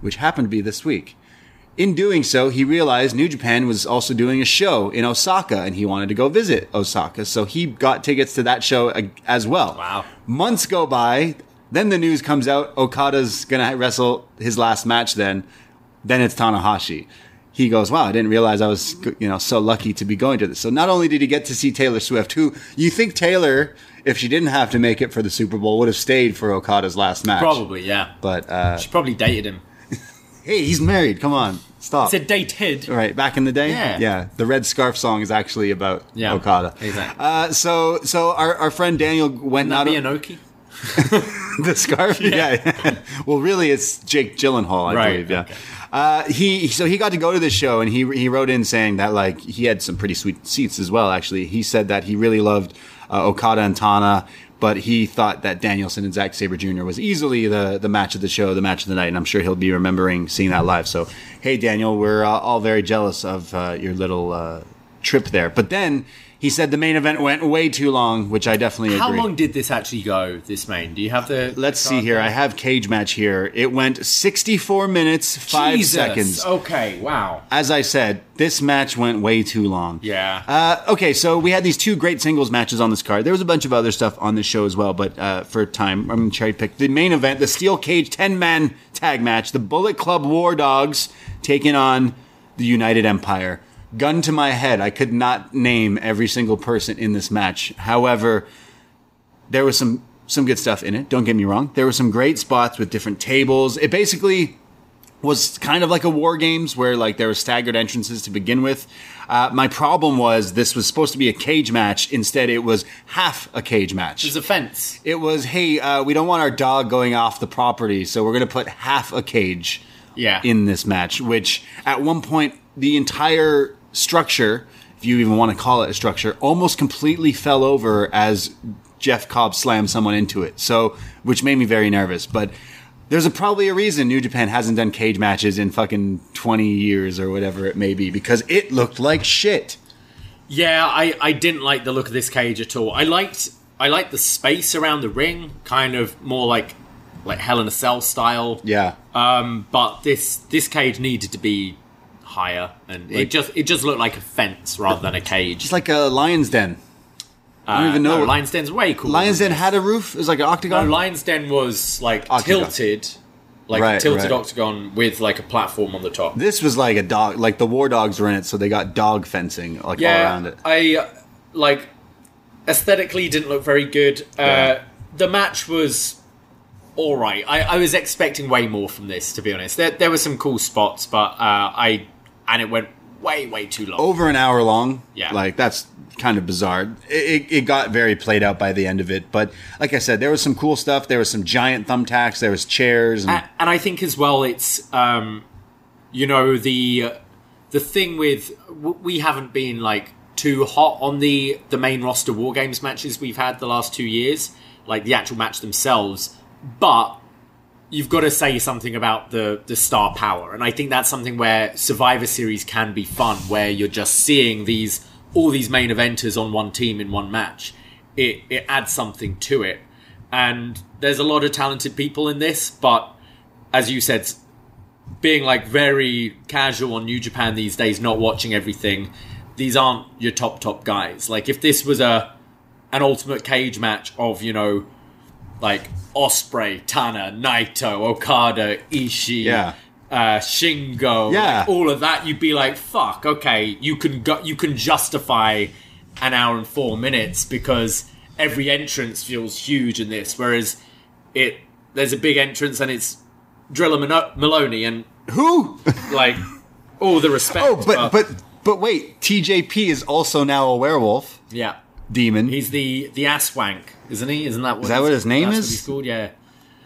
which happened to be this week. In doing so, he realized New Japan was also doing a show in Osaka and he wanted to go visit Osaka. So he got tickets to that show as well. Wow. Months go by. Then the news comes out Okada's going to wrestle his last match then. Then it's Tanahashi. He goes, wow, I didn't realize I was, you know, so lucky to be going to this. So not only did he get to see Taylor Swift, who you think Taylor, if she didn't have to make it for the Super Bowl, would have stayed for Okada's last match. Probably, yeah. But, uh, She probably dated him. hey, he's married. Come on. Stop. Said dated. Right, back in the day, Yeah. Yeah. The Red Scarf song is actually about Yeah, Okada. exactly. Uh, so, so our, our friend Daniel went Not out Inoki. the scarf. Yeah. well, really, it's Jake Gyllenhaal, I Right, believe. Yeah. okay. Uh, he so he got to go to this show, and he he wrote in saying that like he had some pretty sweet seats as well. Actually, he said that he really loved uh, Okada and Tana. But he thought that Danielson and Zack Sabre Jr. was easily the, the match of the show, the match of the night, and I'm sure he'll be remembering seeing that live. So, hey, Daniel, we're uh, all very jealous of uh, your little uh, trip there. But then he said the main event went way too long, which I definitely How agree. How long did this actually go, this main? Do you have the. Let's see here. I have cage match here. It went 64 minutes, 5 Jesus. seconds. Okay, wow. As I said, this match went way too long. Yeah. Uh, okay, so we had these two great singles matches on this card. There was a bunch of other stuff on this show as well, but uh, for time, I'm going to cherry pick the main event, the Steel Cage 10 man tag match, the Bullet Club War Dogs taking on the United Empire. Gun to my head, I could not name every single person in this match. However, there was some some good stuff in it. Don't get me wrong. There were some great spots with different tables. It basically was kind of like a war games where like there were staggered entrances to begin with. Uh, my problem was this was supposed to be a cage match. Instead, it was half a cage match. There's a fence. It was, hey, uh, we don't want our dog going off the property, so we're going to put half a cage Yeah. in this match, which at one point, the entire structure, if you even want to call it a structure, almost completely fell over as Jeff Cobb slammed someone into it. So, which made me very nervous. But there's a, probably a reason New Japan hasn't done cage matches in fucking 20 years or whatever it may be, because it looked like shit. Yeah, I, I didn't like the look of this cage at all. I liked I liked the space around the ring, kind of more like like Hell in a Cell style. Yeah. Um, but this this cage needed to be higher, and Like- it just it just looked like a fence rather than a cage. It's like a lion's den. I don't Uh, even know. No, Lion's Den's way cooler. Lion's Den had a roof. It was like an octagon. No, Lion's Den was like Octagon. tilted, like Right, a tilted right. octagon with like a platform on the top. This was like a dog, like the war dogs were in it, so they got dog fencing like all around it. I uh, like aesthetically didn't look very good. Uh, Yeah. The match was all right. I, I was expecting way more from this, to be honest. There, there were some cool spots, but uh, I and it went way way too long. Over an hour long. Yeah. like that's kind of bizarre. It, it, it got very played out by the end of it, but like I said, there was some cool stuff. There was some giant thumbtacks. There was chairs. And, A- and I think as well, it's um, you know the the thing with we haven't been like too hot on the the main roster war games matches we've had the last two years, like the actual match themselves, but. You've got to say something about the the star power, and I think that's something where Survivor Series can be fun, where you're just seeing these all these main eventers on one team in one match. It it adds something to it, and there's a lot of talented people in this, but as you said, being like very casual on New Japan these days, not watching everything, these aren't your top top guys. Like if this was a an ultimate cage match of you know like Ospreay, Tana, Naito, Okada, Ishii, Yeah. uh, Shingo, Yeah. like, all of that, you'd be like, "Fuck, okay, you can go, you can justify an hour and four minutes because every entrance feels huge in this." Whereas it, there's a big entrance and it's Drilla Mano- Moloney, and Who? like all the respect. oh, but but but wait, TJP is also now a werewolf yeah, demon. he's the the ass wank, isn't he? Isn't that what? that what his name is? What he's called, yeah,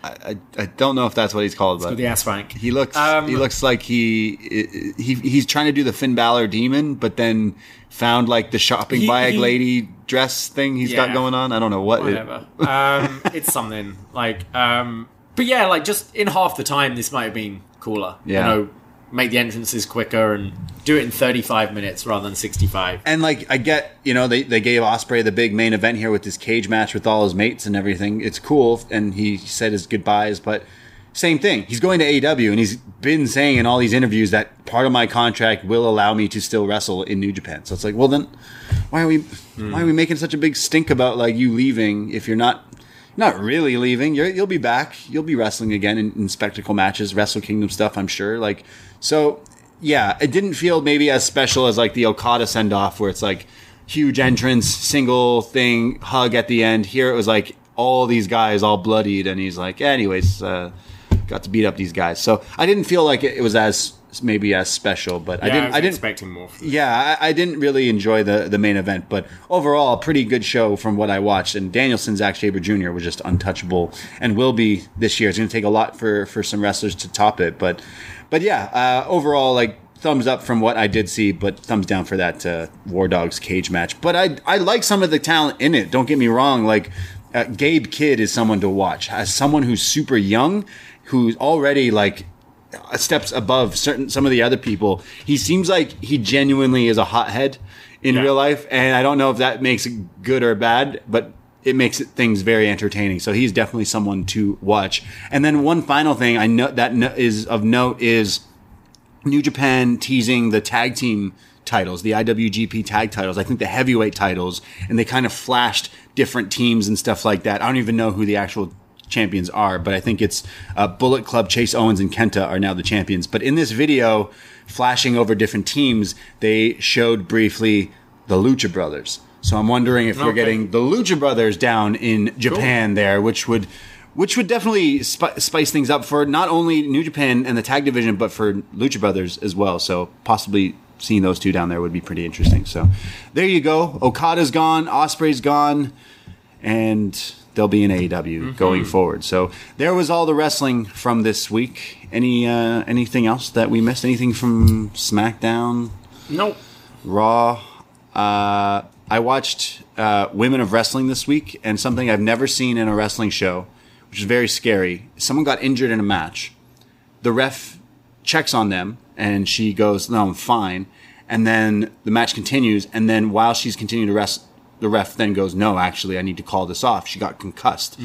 I, I, I don't know if that's what he's called, but the ass wank. he looks Um, he looks like he he he's trying to do the Finn Balor demon, but then found like the shopping He- bag he- lady dress thing he's got going on. I don't know what. it- whatever. um, it's something like, um, but yeah, like just in half the time, this might have been cooler. Yeah. you know, make the entrances quicker and do it in thirty-five minutes rather than sixty-five. And like I get, you know, they, they gave Ospreay the big main event here with this cage match with all his mates and everything. It's cool, and he said his goodbyes, but same thing. He's going to AEW, and he's been saying in all these interviews that part of my contract will allow me to still wrestle in New Japan. So it's like, well, then why are we why are we hmm. making such a big stink about like you leaving if you're not not really leaving? You're, you'll be back. You'll be wrestling again in, in spectacle matches, Wrestle Kingdom stuff. I'm sure. Like so, yeah. It didn't feel maybe as special as like the Okada send off, where it's like huge entrance, single thing, hug at the end. Here it was like all these guys all bloodied, and he's like, anyways, uh, got to beat up these guys. So I didn't feel like it, it was as maybe as special, but I didn't. was I didn't expecting more. From yeah, I, I didn't really enjoy the the main event, but overall, a pretty good show from what I watched. And Danielson, Zack Sabre Jr. was just untouchable, and will be this year. It's going to take a lot for for some wrestlers to top it, but but yeah, uh, overall, like thumbs up from what I did see, but thumbs down for that uh, War Dogs cage match. But I I like some of the talent in it. Don't get me wrong, like. Uh, Gabe Kidd is someone to watch. As someone who's super young, who's already like Uh, steps above certain some of the other people. He seems like he genuinely is a hothead in Yeah. real life, and I don't know if that makes it good or bad, but it makes it, things very entertaining. So he's definitely someone to watch. And then one final thing I know that no, is of note is New Japan teasing the tag team titles, the IWGP tag titles. I think the heavyweight titles, and they kind of flashed different teams and stuff like that. I don't even know who the actual champions are, but I think it's uh, Bullet Club, Chase Owens, and Kenta are now the champions. But in this video, flashing over different teams, they showed briefly the Lucha Brothers. So I'm wondering if we're getting the Lucha Brothers down in Japan there, which would which would definitely spi- spice things up for not only New Japan and the tag division, but for Lucha Brothers as well. So possibly seeing those two down there would be pretty interesting. So there you go. Okada's gone, Ospreay's gone, and they'll be in AEW going forward. So there was all the wrestling from this week. Any uh, anything else that we missed? Anything from SmackDown? Nope. Raw. Uh, I watched uh, Women of Wrestling this week, and something I've never seen in a wrestling show, which is very scary. Someone got injured in a match. The ref checks on them, and she goes, "No, I'm fine." And then the match continues, and then while she's continuing to rest, the ref then goes, "No, actually, I need to call this off. She got concussed."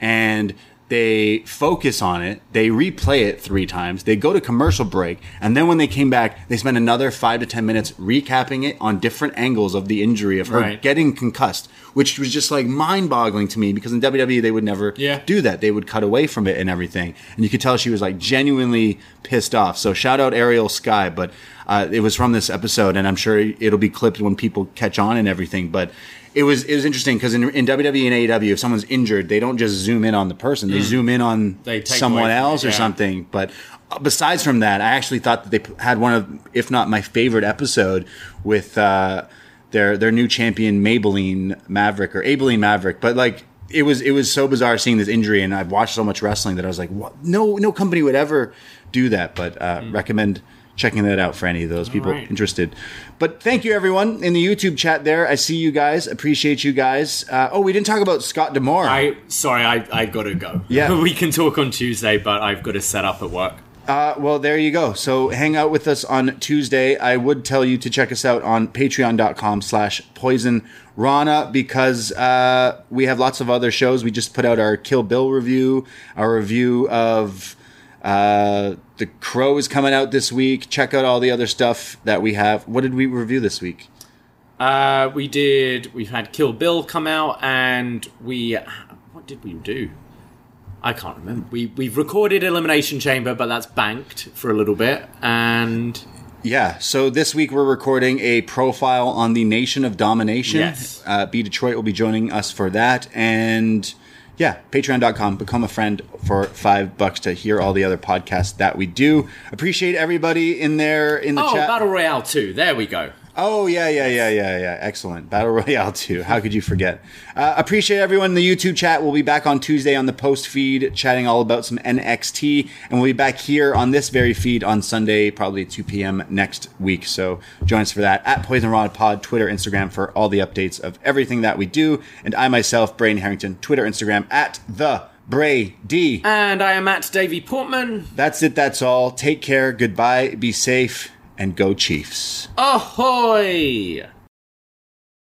And they focus on it. They replay it three times. They go to commercial break, and then when they came back, they spent another five to ten minutes recapping it on different angles of the injury of her Right. getting concussed, which was just like mind-boggling to me because in WWE they would never Yeah. do that. They would cut away from it and everything, and you could tell she was like genuinely pissed off. So shout out Ariel Sky, but uh, it was from this episode, and I'm sure it'll be clipped when people catch on and everything. But it was it was interesting because in, in WWE and AEW, if someone's injured, they don't just zoom in on the person; they zoom in on Mm. Someone else it, or yeah. something. But uh, besides from that, I actually thought that they had one of, if not my favorite episode with uh, their their new champion Maybelline Maverick or Abeline Maverick. But like it was it was so bizarre seeing this injury, and I've watched so much wrestling that I was like, what? no no company would ever do that. But uh, recommend checking that out for any of those people right. interested. But thank you everyone in the YouTube chat there. I see you guys. Appreciate you guys. Uh, oh, we didn't talk about Scott D'Amore. I sorry, I I gotta go. Yeah. we can talk on Tuesday, but I've got to set up at work. Uh, well, there you go. So hang out with us on Tuesday. I would tell you to check us out on patreon.com slash poison rana because uh, we have lots of other shows. We just put out our Kill Bill review, our review of uh, The Crow is coming out this week. Check out all the other stuff that we have. What did we review this week? Uh, we did. We've had Kill Bill come out, and we. What did we do? I can't remember. We we've recorded Elimination Chamber, but that's banked for a little bit, and Yeah, so this week we're recording a profile on the Nation of Domination. Yes. Uh, B Detroit will be joining us for that. And yeah, patreon.com, become a friend for five bucks to hear all the other podcasts that we do. Appreciate everybody in there in the oh, chat. Battle Royale two. There we go. Oh yeah, yeah, yeah, yeah, yeah. Excellent. Battle Royale 2. How could you forget? Uh, appreciate everyone in the YouTube chat. We'll be back on Tuesday on the post feed, chatting all about some NXT, and we'll be back here on this very feed on Sunday, probably at 2 p.m. next week. So join us for that at Poison Rod Pod, Twitter, Instagram for all the updates of everything that we do. And I myself, Braden Herrington, Twitter, Instagram at the Bray D. And I am at Davie Portman. That's it. That's all. Take care. Goodbye. Be safe. And go Chiefs. Ahoy!